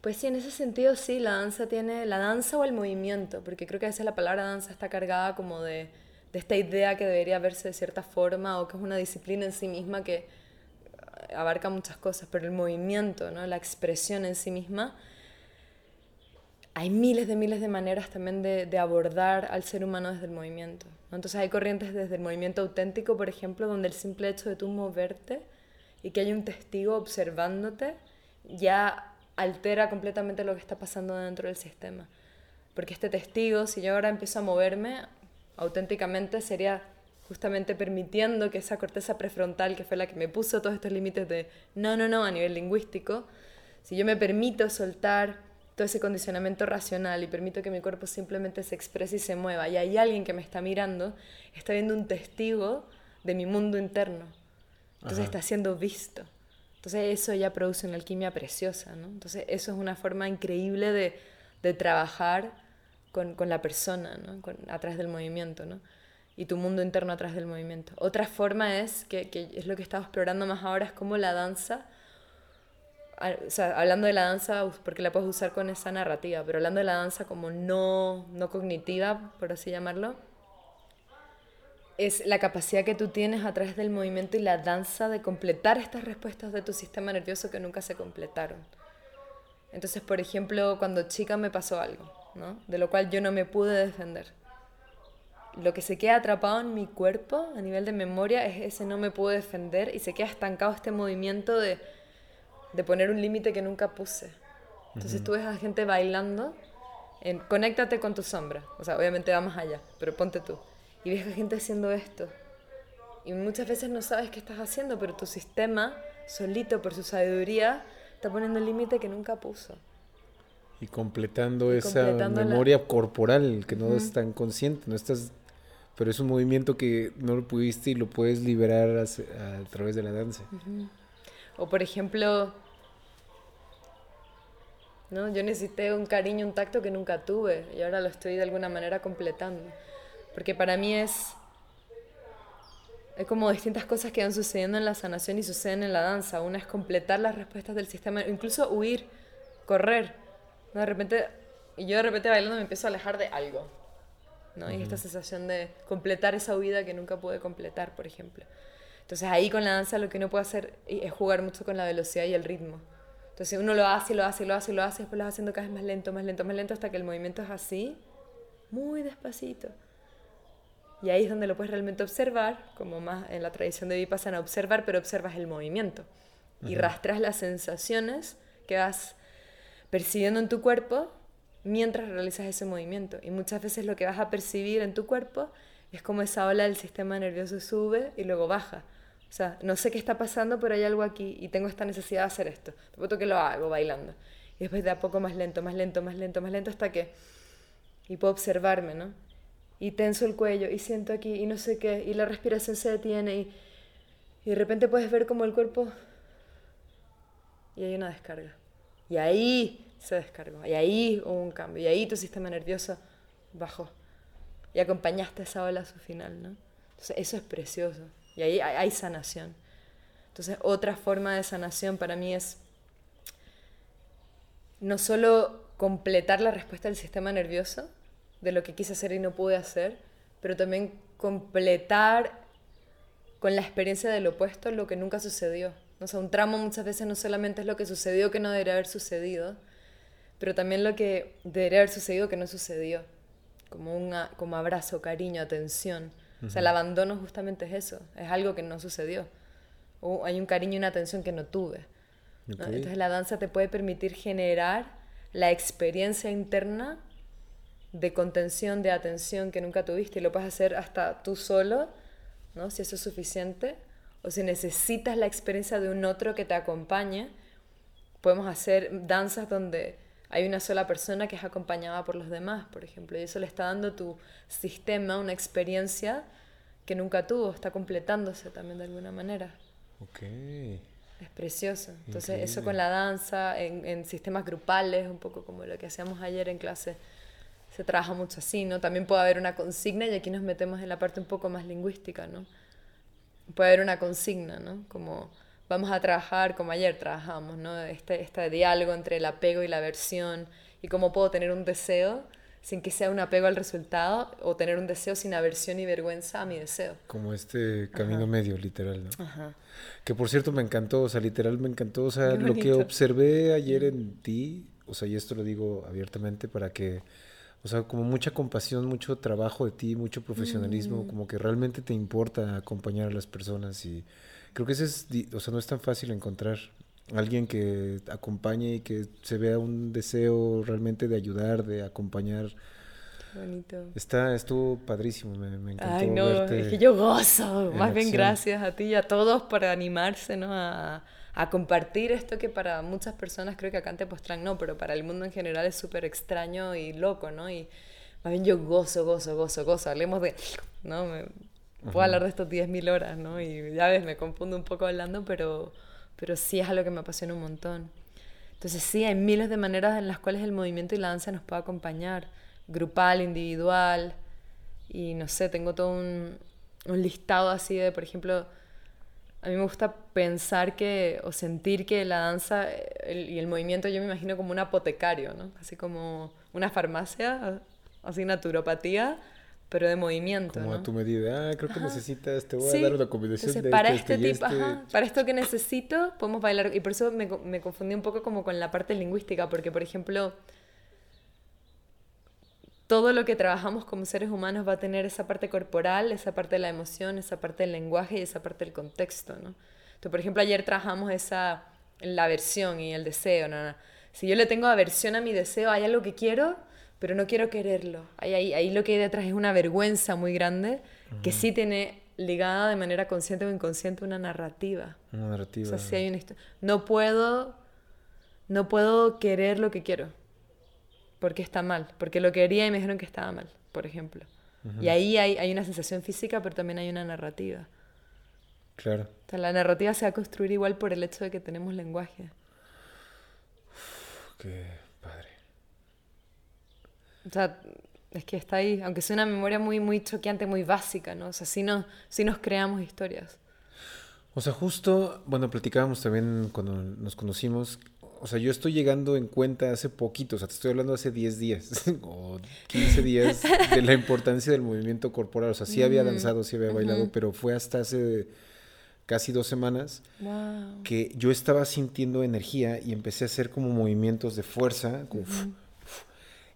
Pues sí, en ese sentido sí, la danza tiene... La danza o el movimiento, porque creo que a veces la palabra danza está cargada como de, de esta idea que debería verse de cierta forma o que es una disciplina en sí misma que eh, abarca muchas cosas, pero el movimiento, ¿no? la expresión en sí misma, hay miles de miles de maneras también de, de abordar al ser humano desde el movimiento. ¿no? Entonces hay corrientes desde el movimiento auténtico, por ejemplo, donde el simple hecho de tú moverte y que haya un testigo observándote ya altera completamente lo que está pasando dentro del sistema. Porque este testigo, si yo ahora empiezo a moverme auténticamente, sería justamente permitiendo que esa corteza prefrontal, que fue la que me puso todos estos límites de no, no, no a nivel lingüístico, si yo me permito soltar todo ese condicionamiento racional y permito que mi cuerpo simplemente se exprese y se mueva, y hay alguien que me está mirando, está viendo un testigo de mi mundo interno. Entonces Ajá. está siendo visto. Entonces eso ya produce una alquimia preciosa, ¿no? Entonces eso es una forma increíble de, de trabajar con, con la persona, ¿no? Con- a través del movimiento, ¿no? Y tu mundo interno a través del movimiento. Otra forma es, que, que es lo que estaba explorando más ahora, es cómo la danza, a- o sea, hablando de la danza, porque la puedes usar con esa narrativa, pero hablando de la danza como no, no cognitiva, por así llamarlo, es la capacidad que tú tienes a través del movimiento y la danza de completar estas respuestas de tu sistema nervioso que nunca se completaron. Entonces, por ejemplo, cuando chica me pasó algo, ¿no? De lo cual yo no me pude defender. Lo que se queda atrapado en mi cuerpo a nivel de memoria es ese no me pude defender y se queda estancado este movimiento de, de poner un límite que nunca puse. Entonces tú ves a gente bailando, en, conéctate con tu sombra, o sea, obviamente va más allá, pero ponte tú. Y ves a gente haciendo esto. Y muchas veces no sabes qué estás haciendo, pero tu sistema, solito por su sabiduría, está poniendo el límite que nunca puso. Y completando Y esa completando la- memoria corporal que no es tan consciente, no estás, pero es un movimiento que no lo pudiste y lo puedes liberar hace- a, través de la danza. O por ejemplo, ¿no? yo necesité un cariño, un tacto que nunca tuve y ahora lo estoy de alguna manera completando. Porque para mí es, es como distintas cosas que van sucediendo en la sanación y suceden en la danza. Una es completar las respuestas del sistema, incluso huir, correr. De repente, y yo de repente bailando me empiezo a alejar de algo. ¿no? Y esta sensación de completar esa huida que nunca pude completar, por ejemplo. Entonces ahí con la danza lo que uno puede hacer es jugar mucho con la velocidad y el ritmo. Entonces uno lo hace, lo hace, lo hace, lo hace, y después lo va haciendo cada vez más lento, más lento, más lento, hasta que el movimiento es así, muy despacito. Y ahí es donde lo puedes realmente observar, como más en la tradición de Vipassana, observar, pero observas el movimiento. Y rastras las sensaciones que vas percibiendo en tu cuerpo mientras realizas ese movimiento. Y muchas veces lo que vas a percibir en tu cuerpo es como esa ola del sistema nervioso sube y luego baja. O sea, no sé qué está pasando, pero hay algo aquí y tengo esta necesidad de hacer esto. De pronto que lo hago bailando. Y después de a poco más lento, más lento, más lento, más lento hasta que... Y puedo observarme, ¿no? Y tenso el cuello y siento aquí y no sé qué. Y la respiración se detiene y, y de repente puedes ver como el cuerpo... Y hay una descarga. Y ahí se descargó. Y ahí hubo un cambio. Y ahí tu sistema nervioso bajó. Y acompañaste esa ola a su final, ¿no? Entonces eso es precioso. Y ahí hay, sanación. Entonces otra forma de sanación para mí es no solo completar la respuesta del sistema nervioso de lo que quise hacer y no pude hacer, pero también completar con la experiencia del opuesto lo que nunca sucedió. O sea, un tramo muchas veces no solamente es lo que sucedió que no debería haber sucedido, pero también lo que debería haber sucedido que no sucedió. como, un como abrazo, cariño, atención. O sea, el abandono justamente es eso, es algo que no sucedió. O hay un cariño y una atención que no tuve. Entonces la danza te puede permitir generar la experiencia interna de contención, de atención que nunca tuviste y lo puedes hacer hasta tú solo, ¿no? si eso es suficiente, o si necesitas la experiencia de un otro que te acompañe, podemos hacer danzas donde hay una sola persona que es acompañada por los demás, por ejemplo, y eso le está dando a tu sistema una experiencia que nunca tuvo, está completándose también de alguna manera. Ok. Es precioso. Entonces, eso con la danza, en, en, sistemas grupales, un poco como lo que hacíamos ayer en clase, se trabaja mucho así, ¿no? También puede haber una consigna y aquí nos metemos en la parte un poco más lingüística, ¿no? Puede haber una consigna, ¿no? Como vamos a trabajar como ayer trabajamos, ¿no? Este, este diálogo entre el apego y la aversión y cómo puedo tener un deseo sin que sea un apego al resultado o tener un deseo sin aversión y vergüenza a mi deseo. Como este camino medio, literal, ¿no? Ajá. Que por cierto me encantó, o sea, literal me encantó, o sea, lo que observé ayer en ti, o sea, y esto lo digo abiertamente para que, o sea, como mucha compasión, mucho trabajo de ti, mucho profesionalismo, mm. como que realmente te importa acompañar a las personas y creo que eso es, o sea, no es tan fácil encontrar alguien que acompañe y que se vea un deseo realmente de ayudar, de acompañar. bonito. Está, estuvo padrísimo, me, me encantó. Ay, no, es que yo gozo. Más bien gracias a ti y a todos por animarse, ¿no? A, a, compartir esto que para muchas personas creo que acá en Tepoztlán no, pero para el mundo en general es súper extraño y loco, ¿no? Y más bien yo gozo, gozo, gozo, gozo. Hablemos de, ¿no? Me, puedo hablar de estos 10.000 horas, ¿no? Y ya ves, me confundo un poco hablando, pero pero sí es algo que me apasiona un montón. Entonces sí, hay miles de maneras en las cuales el movimiento y la danza nos puede acompañar, grupal, individual, y no sé, tengo todo un, un listado así de, por ejemplo, a mí me gusta pensar que, o sentir que la danza y el movimiento yo me imagino como un apotecario, ¿no? Así como una farmacia, así naturopatía, pero de movimiento. Como a tu medida, ah, creo que necesitas, te voy a dar una combinación de para este, este tipo, Ajá, para esto que necesito, podemos bailar. Y por eso me, me confundí un poco como con la parte lingüística, porque por ejemplo, todo lo que trabajamos como seres humanos va a tener esa parte corporal, esa parte de la emoción, esa parte del lenguaje y esa parte del contexto, ¿no? Entonces, por ejemplo, ayer trabajamos esa, la aversión y el deseo, ¿no? Si yo le tengo aversión a mi deseo, hay algo que quiero, pero no quiero quererlo. Ahí, ahí, ahí lo que hay detrás es una vergüenza muy grande que sí tiene ligada de manera consciente o inconsciente una narrativa. Una narrativa. O sea, sí hay una No puedo, no puedo querer lo que quiero porque está mal, porque lo quería y me dijeron que estaba mal, por ejemplo. Y ahí hay, hay, una sensación física, pero también hay una narrativa. Claro. O sea, la narrativa se va a construir igual por el hecho de que tenemos lenguaje. Uf, qué padre. O sea, es que está ahí, aunque sea una memoria muy, muy choqueante, muy básica, ¿no? O sea, sí, no, sí nos creamos historias. O sea, justo, bueno, platicábamos también cuando nos conocimos, o sea, yo estoy llegando en cuenta hace poquito, o sea, te estoy hablando hace 10 días o 15 días de la importancia del movimiento corporal. O sea, sí había danzado, sí había bailado, pero fue hasta hace casi dos semanas que yo estaba sintiendo energía y empecé a hacer como movimientos de fuerza, como,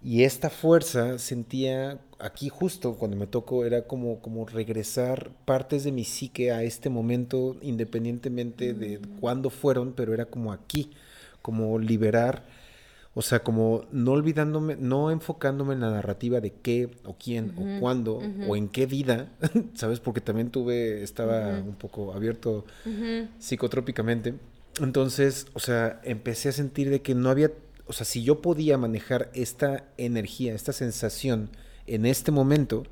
y esta fuerza sentía aquí justo cuando me tocó, era como, como regresar partes de mi psique a este momento, independientemente de mm. cuándo fueron, pero era como aquí, como liberar, o sea, como no olvidándome, no enfocándome en la narrativa de qué o quién o cuándo o en qué vida, ¿sabes? Porque también tuve, estaba un poco abierto psicotrópicamente. Entonces, o sea, empecé a sentir de que no había o sea, si yo podía manejar esta energía, esta sensación en este momento,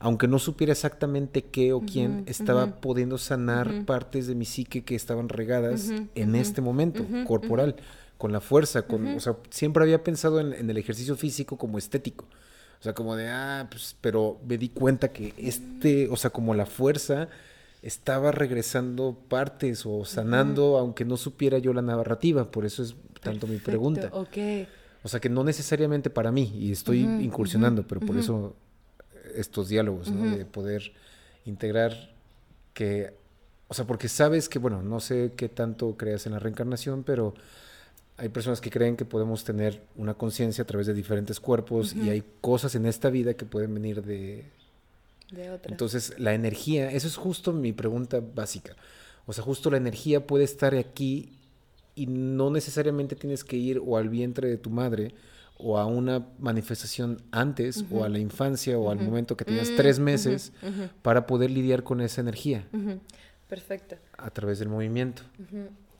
aunque no supiera exactamente qué o quién, estaba pudiendo sanar partes de mi psique que estaban regadas en este momento, corporal, con la fuerza, con, o sea, siempre había pensado en, el ejercicio físico como estético. O sea, como de, ah, pues, pero me di cuenta que este, o sea, como la fuerza estaba regresando partes o sanando, aunque no supiera yo la narrativa, por eso es tanto mi pregunta. O sea que no necesariamente para mí, y estoy incursionando, pero por eso estos diálogos, ¿no? De poder integrar que, o sea, porque sabes que, bueno, no sé qué tanto creas en la reencarnación, pero hay personas que creen que podemos tener una conciencia a través de diferentes cuerpos y hay cosas en esta vida que pueden venir de... De otra. Entonces, la energía, eso es justo mi pregunta básica. O sea, justo la energía puede estar aquí y no necesariamente tienes que ir o al vientre de tu madre o a una manifestación antes o a la infancia o al momento que tenías Mm, tres meses ujú, ujú. para poder lidiar con esa energía Perfecto. a través del movimiento.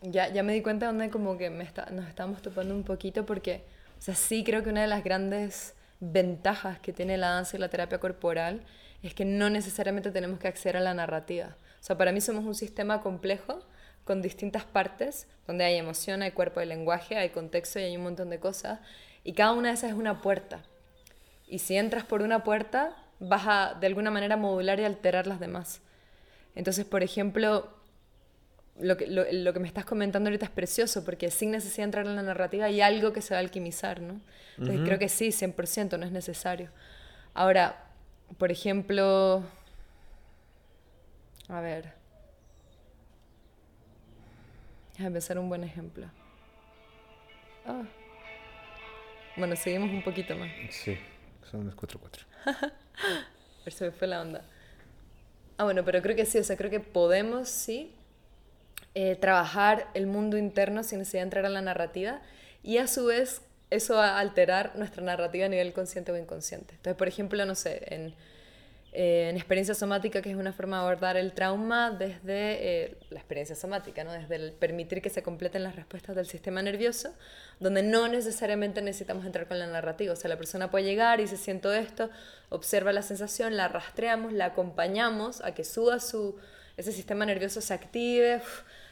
Ya, ya me di cuenta donde como que me está, nos estamos topando un poquito porque, o sea, sí creo que una de las grandes ventajas que tiene la danza y la terapia corporal es que no necesariamente tenemos que acceder a la narrativa. O sea, para mí somos un sistema complejo con distintas partes, donde hay emoción, hay cuerpo, hay lenguaje, hay contexto y hay un montón de cosas. Y cada una de esas es una puerta. Y si entras por una puerta, vas a de alguna manera modular y alterar las demás. Entonces, por ejemplo, lo que, lo, lo que me estás comentando ahorita es precioso, porque sin necesidad de entrar en la narrativa hay algo que se va a alquimizar, ¿no? Entonces, creo que sí, 100%, no es necesario. Ahora, por ejemplo, a ver, déjame pensar un buen ejemplo. Ah. Bueno, seguimos un poquito más. Sí, son las 4-4. Pero se me fue la onda. Ah, bueno, pero creo que sí, o sea, creo que podemos, sí, eh, trabajar el mundo interno sin necesidad de entrar a la narrativa y a su vez eso va a alterar nuestra narrativa a nivel consciente o inconsciente. Entonces, por ejemplo, no sé, en, eh, en experiencia somática, que es una forma de abordar el trauma desde eh, la experiencia somática, ¿no? desde el permitir que se completen las respuestas del sistema nervioso, donde no necesariamente necesitamos entrar con la narrativa. O sea, la persona puede llegar y se siento esto, observa la sensación, la rastreamos, la acompañamos a que suba su, ese sistema nervioso, se active,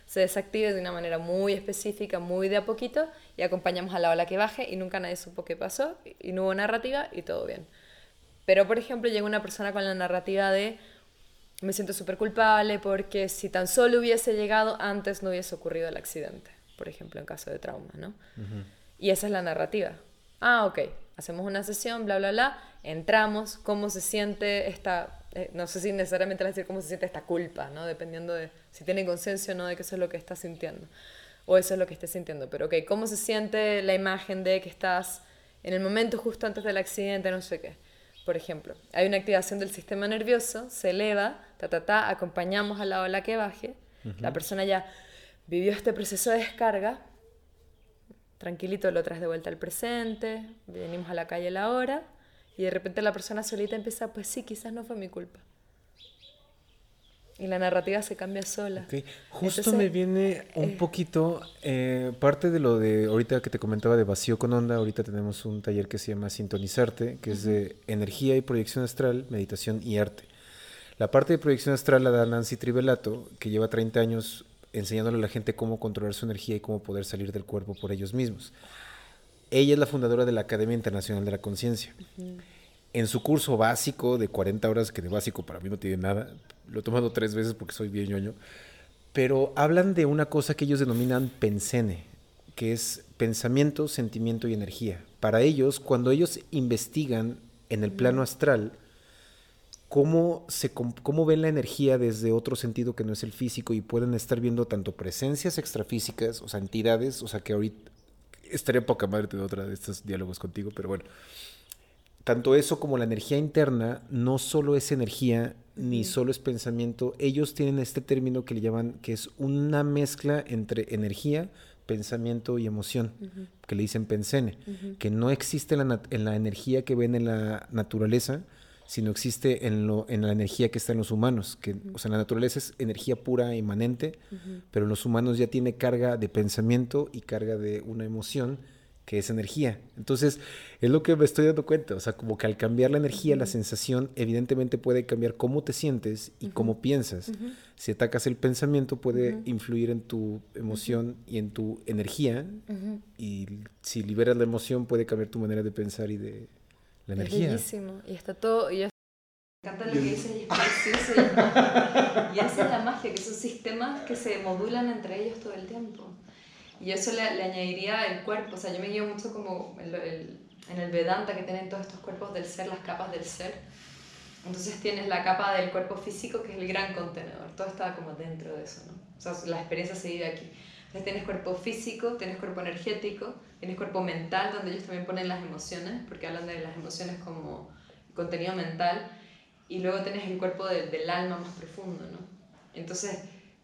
se desactive de una manera muy específica, muy de a poquito, y acompañamos a la ola que baje y nunca nadie supo qué pasó y no hubo narrativa y todo bien. Pero, por ejemplo, llega una persona con la narrativa de me siento súper culpable porque si tan solo hubiese llegado antes no hubiese ocurrido el accidente, por ejemplo, en caso de trauma, ¿no? Y esa es la narrativa. Ah, ok, hacemos una sesión, bla, bla, bla, entramos, cómo se siente esta, eh, no sé si necesariamente decir cómo se siente esta culpa, ¿no? Dependiendo de si tiene conciencia o no de que eso es lo que está sintiendo, o eso es lo que esté sintiendo, pero ok, cómo se siente la imagen de que estás en el momento justo antes del accidente, no sé qué. Por ejemplo, hay una activación del sistema nervioso, se eleva, ta, ta, ta, acompañamos a la ola que baje, la persona ya vivió este proceso de descarga, tranquilito lo traes de vuelta al presente, venimos a la calle a la hora, y de repente la persona solita empieza, pues sí, quizás no fue mi culpa. Y la narrativa se cambia sola. Ok, Justo Entonces, me viene un poquito eh, parte de lo de ahorita que te comentaba de vacío con onda. Ahorita tenemos un taller que se llama Sintonizarte, que es de energía y proyección astral, meditación y arte. La parte de proyección astral la da Nancy Trivelato, que lleva 30 años enseñándole a la gente cómo controlar su energía y cómo poder salir del cuerpo por ellos mismos. Ella es la fundadora de la Academia Internacional de la Conciencia. En su curso básico de 40 horas, que de básico para mí no tiene nada, lo he tomado tres veces porque soy bien ñoño, pero hablan de una cosa que ellos denominan pensene, que es pensamiento, sentimiento y energía. Para ellos, cuando ellos investigan en el plano astral, cómo, se, cómo ven la energía desde otro sentido que no es el físico y pueden estar viendo tanto presencias extrafísicas, o sea, entidades, o sea, que ahorita estaría poca madre tener otra de estos diálogos contigo, pero bueno. Tanto eso como la energía interna no solo es energía ni solo es pensamiento, ellos tienen este término que le llaman que es una mezcla entre energía, pensamiento y emoción, que le dicen pensene, que no existe en la, en la energía que ven en la naturaleza, sino existe en, lo, en la energía que está en los humanos, que, o sea, la naturaleza es energía pura, inmanente, pero en los humanos ya tiene carga de pensamiento y carga de una emoción que es energía. Entonces, es lo que me estoy dando cuenta, o sea, como que al cambiar la energía, la sensación, evidentemente puede cambiar cómo te sientes y cómo piensas. Si atacas el pensamiento, puede influir en tu emoción y en tu energía, y si liberas la emoción, puede cambiar tu manera de pensar y de la Es energía. bellísimo. Y está todo. Y es- me encanta lo que dices y es precioso. Y, y esa es la magia, que son sistemas que se modulan entre ellos todo el tiempo. Y eso le, le añadiría el cuerpo. O sea, yo me guío mucho como el- en el Vedanta que tienen todos estos cuerpos del ser, las capas del ser. Entonces tienes la capa del cuerpo físico, que es el gran contenedor. Todo está como dentro de eso, ¿no? O sea, la experiencia se vive aquí. Entonces tienes cuerpo físico, tienes cuerpo energético, tienes cuerpo mental, donde ellos también ponen las emociones, porque hablan de las emociones como contenido mental, y luego tienes el cuerpo del alma más profundo, ¿no? Entonces,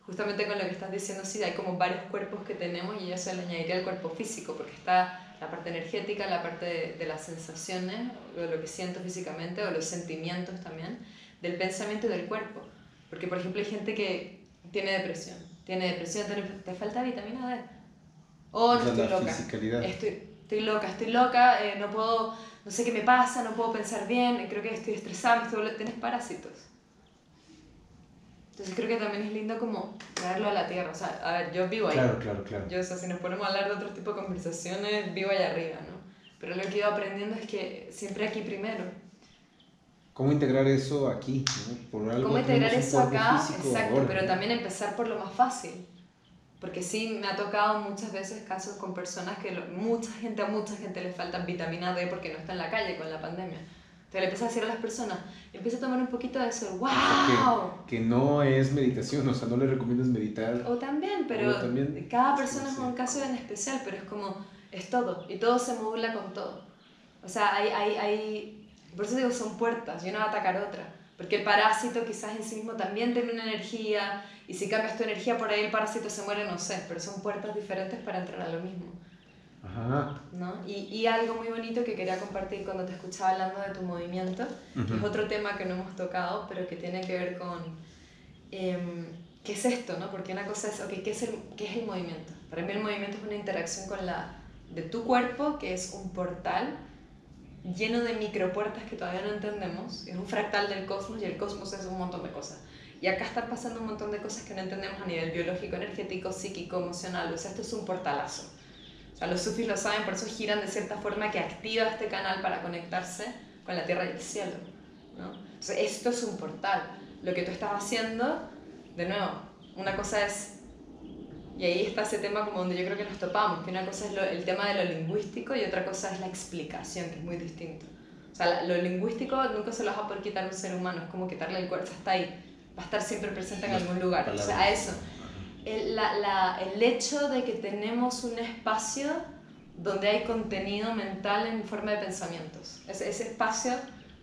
justamente con lo que estás diciendo, sí, hay como varios cuerpos que tenemos y eso le añadiría el cuerpo físico, porque está la parte energética, la parte de, de las sensaciones, o lo que siento físicamente, o los sentimientos también, del pensamiento y del cuerpo. Porque, por ejemplo, hay gente que tiene depresión, tiene depresión, te, falta vitamina D. Oh, no estoy loca. Estoy, estoy loca, estoy loca, eh, no puedo, no sé qué me pasa, no puedo pensar bien, creo que estoy estresada, estoy, tienes parásitos. Entonces creo que también es lindo como traerlo a la tierra. O sea, a ver, yo vivo ahí. Claro, claro, claro. Yo, o sea, si nos ponemos a hablar de otro tipo de conversaciones, vivo allá arriba, ¿no? Pero lo que he ido aprendiendo es que siempre aquí primero. ¿Cómo integrar eso aquí? Por algo ¿Cómo integrar eso acá? Exacto, pero también empezar por lo más fácil. Porque sí, me ha tocado muchas veces casos con personas que mucha gente, a mucha gente le falta vitamina D porque no está en la calle con la pandemia. Entonces le empieza a decir a las personas, empieza a tomar un poquito de eso, ¡wow! que, no es meditación, o sea, no le recomiendas meditar. O también, pero también, cada persona es un caso en especial, pero es como, es todo, y todo se modula con todo. O sea, hay, hay, hay por eso digo, son puertas, y una va a atacar otra. Porque el parásito quizás en sí mismo también tiene una energía, y si cambias tu energía por ahí el parásito se muere, no sé, pero son puertas diferentes para entrar a lo mismo. Ajá. ¿No? Y, y, algo muy bonito que quería compartir cuando te escuchaba hablando de tu movimiento, es otro tema que no hemos tocado, pero que tiene que ver con em, qué es esto, ¿no? Porque una cosa es, ok, ¿qué es, el, ¿qué es el movimiento? Para mí el movimiento es una interacción con la, de tu cuerpo, que es un portal lleno de micropuertas que todavía no entendemos, es un fractal del cosmos y el cosmos es un montón de cosas. Y acá están pasando un montón de cosas que no entendemos a nivel biológico, energético, psíquico, emocional. O sea, esto es un portalazo. Sea, los sufis lo saben, por eso giran de cierta forma que activa este canal para conectarse con la tierra y el cielo. ¿no? Entonces, esto es un portal. Lo que tú estás haciendo, de nuevo, una cosa es y ahí está ese tema como donde yo creo que nos topamos, que una cosa es el tema de lo lingüístico y otra cosa es la explicación, que es muy distinto. O sea, lo lingüístico nunca se lo va a poder quitar a un ser humano, es como quitarle el cuerpo, está ahí, va a estar siempre presente en algún lugar. O sea, a eso. El, hecho de que tenemos un espacio donde hay contenido mental en forma de pensamientos. Ese, espacio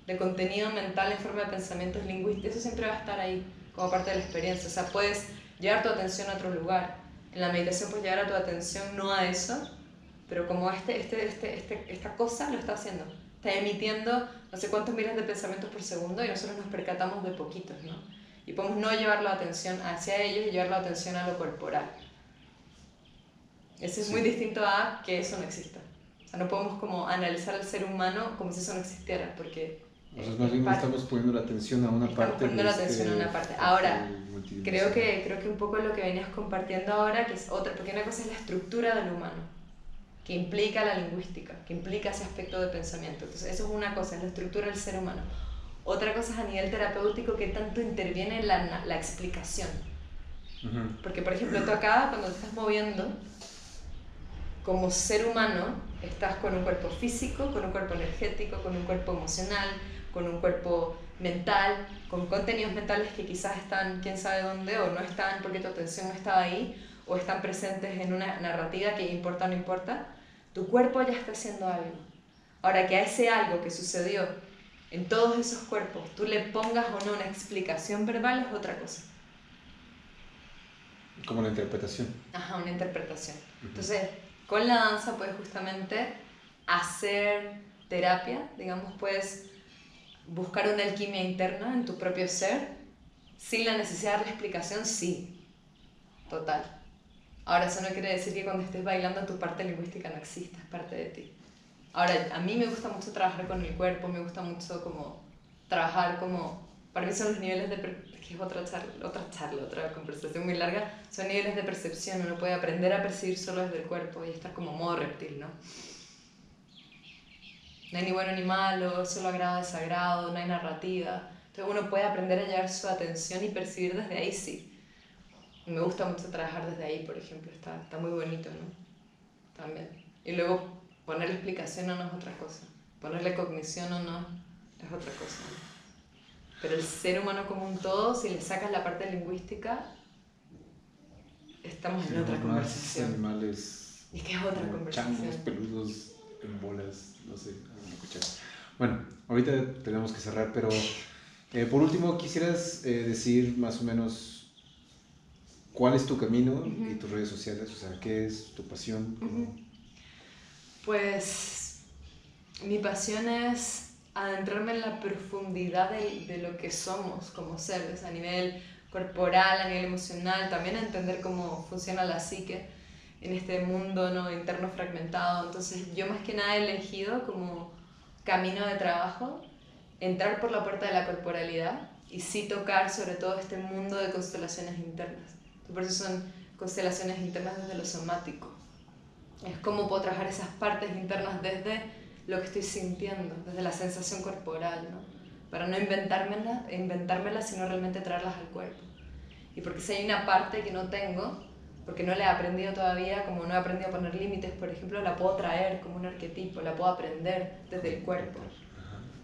de contenido mental en forma de pensamientos lingüísticos, siempre va a estar ahí como parte de la experiencia. O sea, puedes llevar tu atención a otro lugar en la meditación puedes llevar a tu atención no a eso, pero como este, este, este, este, esta cosa lo está haciendo. Está emitiendo no sé cuántos miles de pensamientos por segundo y nosotros nos percatamos de poquitos, ¿no? Y podemos no llevar la atención hacia ellos y llevar la atención a lo corporal. Eso es muy distinto a que eso no exista. O sea, no podemos como analizar al ser humano como si eso no existiera, porque nosotros más bien estamos poniendo la atención a una estamos parte. poniendo la atención a este una parte. Ahora, creo que, creo que un poco lo que venías compartiendo ahora, que es otra, porque una cosa es la estructura del humano, que implica la lingüística, que implica ese aspecto de pensamiento. Entonces, eso es una cosa, es la estructura del ser humano. Otra cosa es a nivel terapéutico que tanto interviene la, la explicación. Porque, por ejemplo, tú acá, cuando te estás moviendo, como ser humano, estás con un cuerpo físico, con un cuerpo energético, con un cuerpo emocional, con un cuerpo mental, con contenidos mentales que quizás están quién sabe dónde o no están porque tu atención no estaba ahí o están presentes en una narrativa que importa o no importa, tu cuerpo ya está haciendo algo. Ahora que a ese algo que sucedió en todos esos cuerpos tú le pongas o no una explicación verbal es otra cosa. Como la interpretación. Ajá, una interpretación. Entonces, con la danza puedes justamente hacer terapia, digamos, puedes buscar una alquimia interna en tu propio ser, sin la necesidad de la explicación, sí, total. Ahora, eso no quiere decir que cuando estés bailando tu parte lingüística no exista, es parte de ti. Ahora, a mí me gusta mucho trabajar con el cuerpo, me gusta mucho como trabajar como, para mí son los niveles de, que es otra charla, otra charla, otra conversación muy larga, son niveles de percepción, uno puede aprender a percibir solo desde el cuerpo y estar como modo reptil, ¿no? No hay ni bueno ni malo, solo agrado, desagrado, no hay narrativa. Entonces uno puede aprender a llevar su atención y percibir desde ahí, sí. me gusta mucho trabajar desde ahí, por ejemplo, está, está muy bonito, ¿no? También. Y luego ponerle explicación o no es otra cosa. Ponerle cognición o no es otra cosa. Pero el ser humano como un todo, si le sacas la parte lingüística, es estamos en Sí, otra conversación. animales. Es que es otra conversación. Changos, peludos, en bolas, no sé. Bueno, ahorita tenemos que cerrar, pero eh, por último, quisieras eh, decir más o menos cuál es tu camino y tus redes sociales, o sea, qué es tu pasión. cómo- Pues mi pasión es adentrarme en la profundidad de, lo que somos como seres, a nivel corporal, a nivel emocional, también a entender cómo funciona la psique en este mundo ¿no? interno fragmentado. Entonces yo más que nada he elegido como camino de trabajo entrar por la puerta de la corporalidad y sí tocar sobre todo este mundo de constelaciones internas. Por eso son constelaciones internas desde lo somático. Es cómo puedo trabajar esas partes internas desde lo que estoy sintiendo, desde la sensación corporal, ¿no? Para no inventármela, inventármela, sino realmente traerlas al cuerpo. Y porque si hay una parte que no tengo, porque no la he aprendido todavía, como no he aprendido a poner límites, por ejemplo, la puedo traer como un arquetipo, la puedo aprender desde el cuerpo.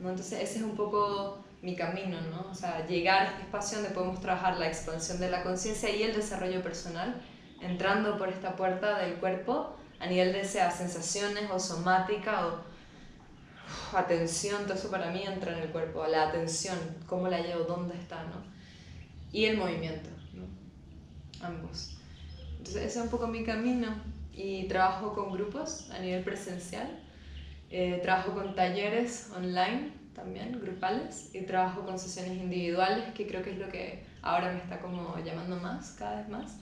¿no? Entonces ese es un poco mi camino, ¿no? O sea, llegar a este espacio donde podemos trabajar la expansión de la conciencia y el desarrollo personal, entrando por esta puerta del cuerpo a nivel de sea sensaciones o somática o atención, todo eso para mí entra en el cuerpo, la atención, cómo la llevo, dónde está, ¿no? Y el movimiento, ¿no? Ambos. Entonces ese es un poco mi camino y trabajo con grupos a nivel presencial, eh, trabajo con talleres online también, grupales, y trabajo con sesiones individuales, que creo que es lo que ahora me está como llamando más, cada vez más,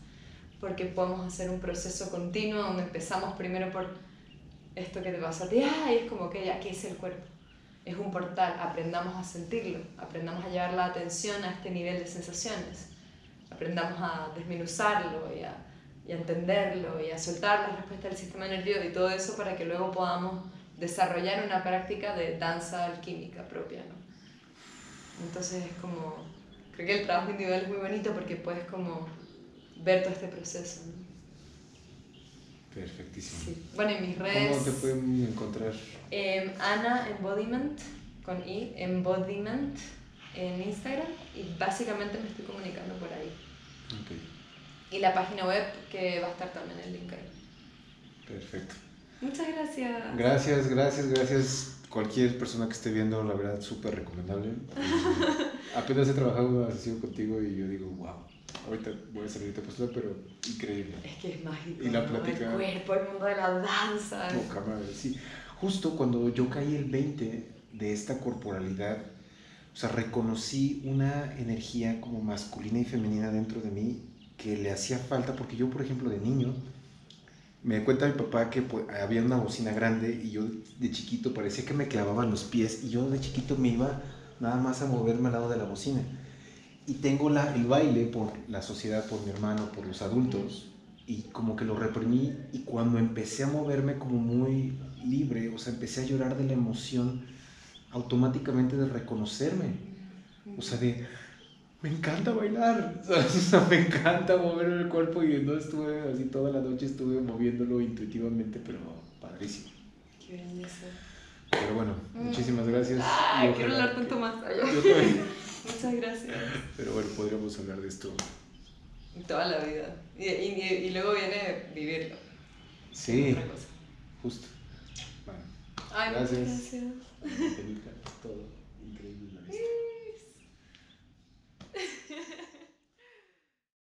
porque podemos hacer un proceso continuo donde empezamos primero por esto que te pasa a ti, ah, y es como que aquí es el cuerpo, es un portal, aprendamos a sentirlo, aprendamos a llevar la atención a este nivel de sensaciones, aprendamos a desmenuzarlo y a, y a entenderlo y a soltar la respuesta del sistema nervioso y todo eso para que luego podamos desarrollar una práctica de danza alquímica propia, ¿no? Entonces es como, creo que el trabajo individual es muy bonito porque puedes como ver todo este proceso, ¿no? Perfectísimo. Sí. Bueno, en mis redes... ¿Cómo te pueden encontrar? Em, Ana Embodiment, con I, Embodiment en Instagram y básicamente me estoy comunicando por ahí. Ok, Y la página web que va a estar también el link ahí. perfecto. Muchas gracias. Gracias, gracias, gracias. Cualquier persona que esté viendo, la verdad, súper recomendable. Eh, apenas he trabajado una sesión contigo y yo digo, wow, ahorita voy a salir de postura, pero increíble. Es que es mágico. Y la ¿no? plática- El cuerpo, el mundo de la danza. Poca madre, sí. Justo cuando yo caí el 20 de esta corporalidad, o sea, reconocí una energía como masculina y femenina dentro de mí que le hacía falta, porque yo, por ejemplo, de niño, me cuenta mi papá que pues, había una bocina grande y yo de chiquito parecía que me clavaban los pies y yo de chiquito me iba nada más a moverme al lado de la bocina. Y tengo la, el baile por la sociedad, por mi hermano, por los adultos, y como que lo reprimí y cuando empecé a moverme como muy libre, o sea, empecé a llorar de la emoción automáticamente de reconocerme, o sea, de me encanta bailar, ¿sabes? O sea, me encanta mover el cuerpo y no estuve así toda la noche estuve moviéndolo intuitivamente, pero padrísimo. Qué belleza. Pero bueno, muchísimas gracias. Ay, quiero hablar tanto más. Yo también. Muchas gracias. Pero bueno, podríamos hablar de esto. Toda la vida. Y, y, y luego viene vivirlo. Sí, Otra cosa. justo. Bueno, Ay, Gracias. muchas gracias. Todo.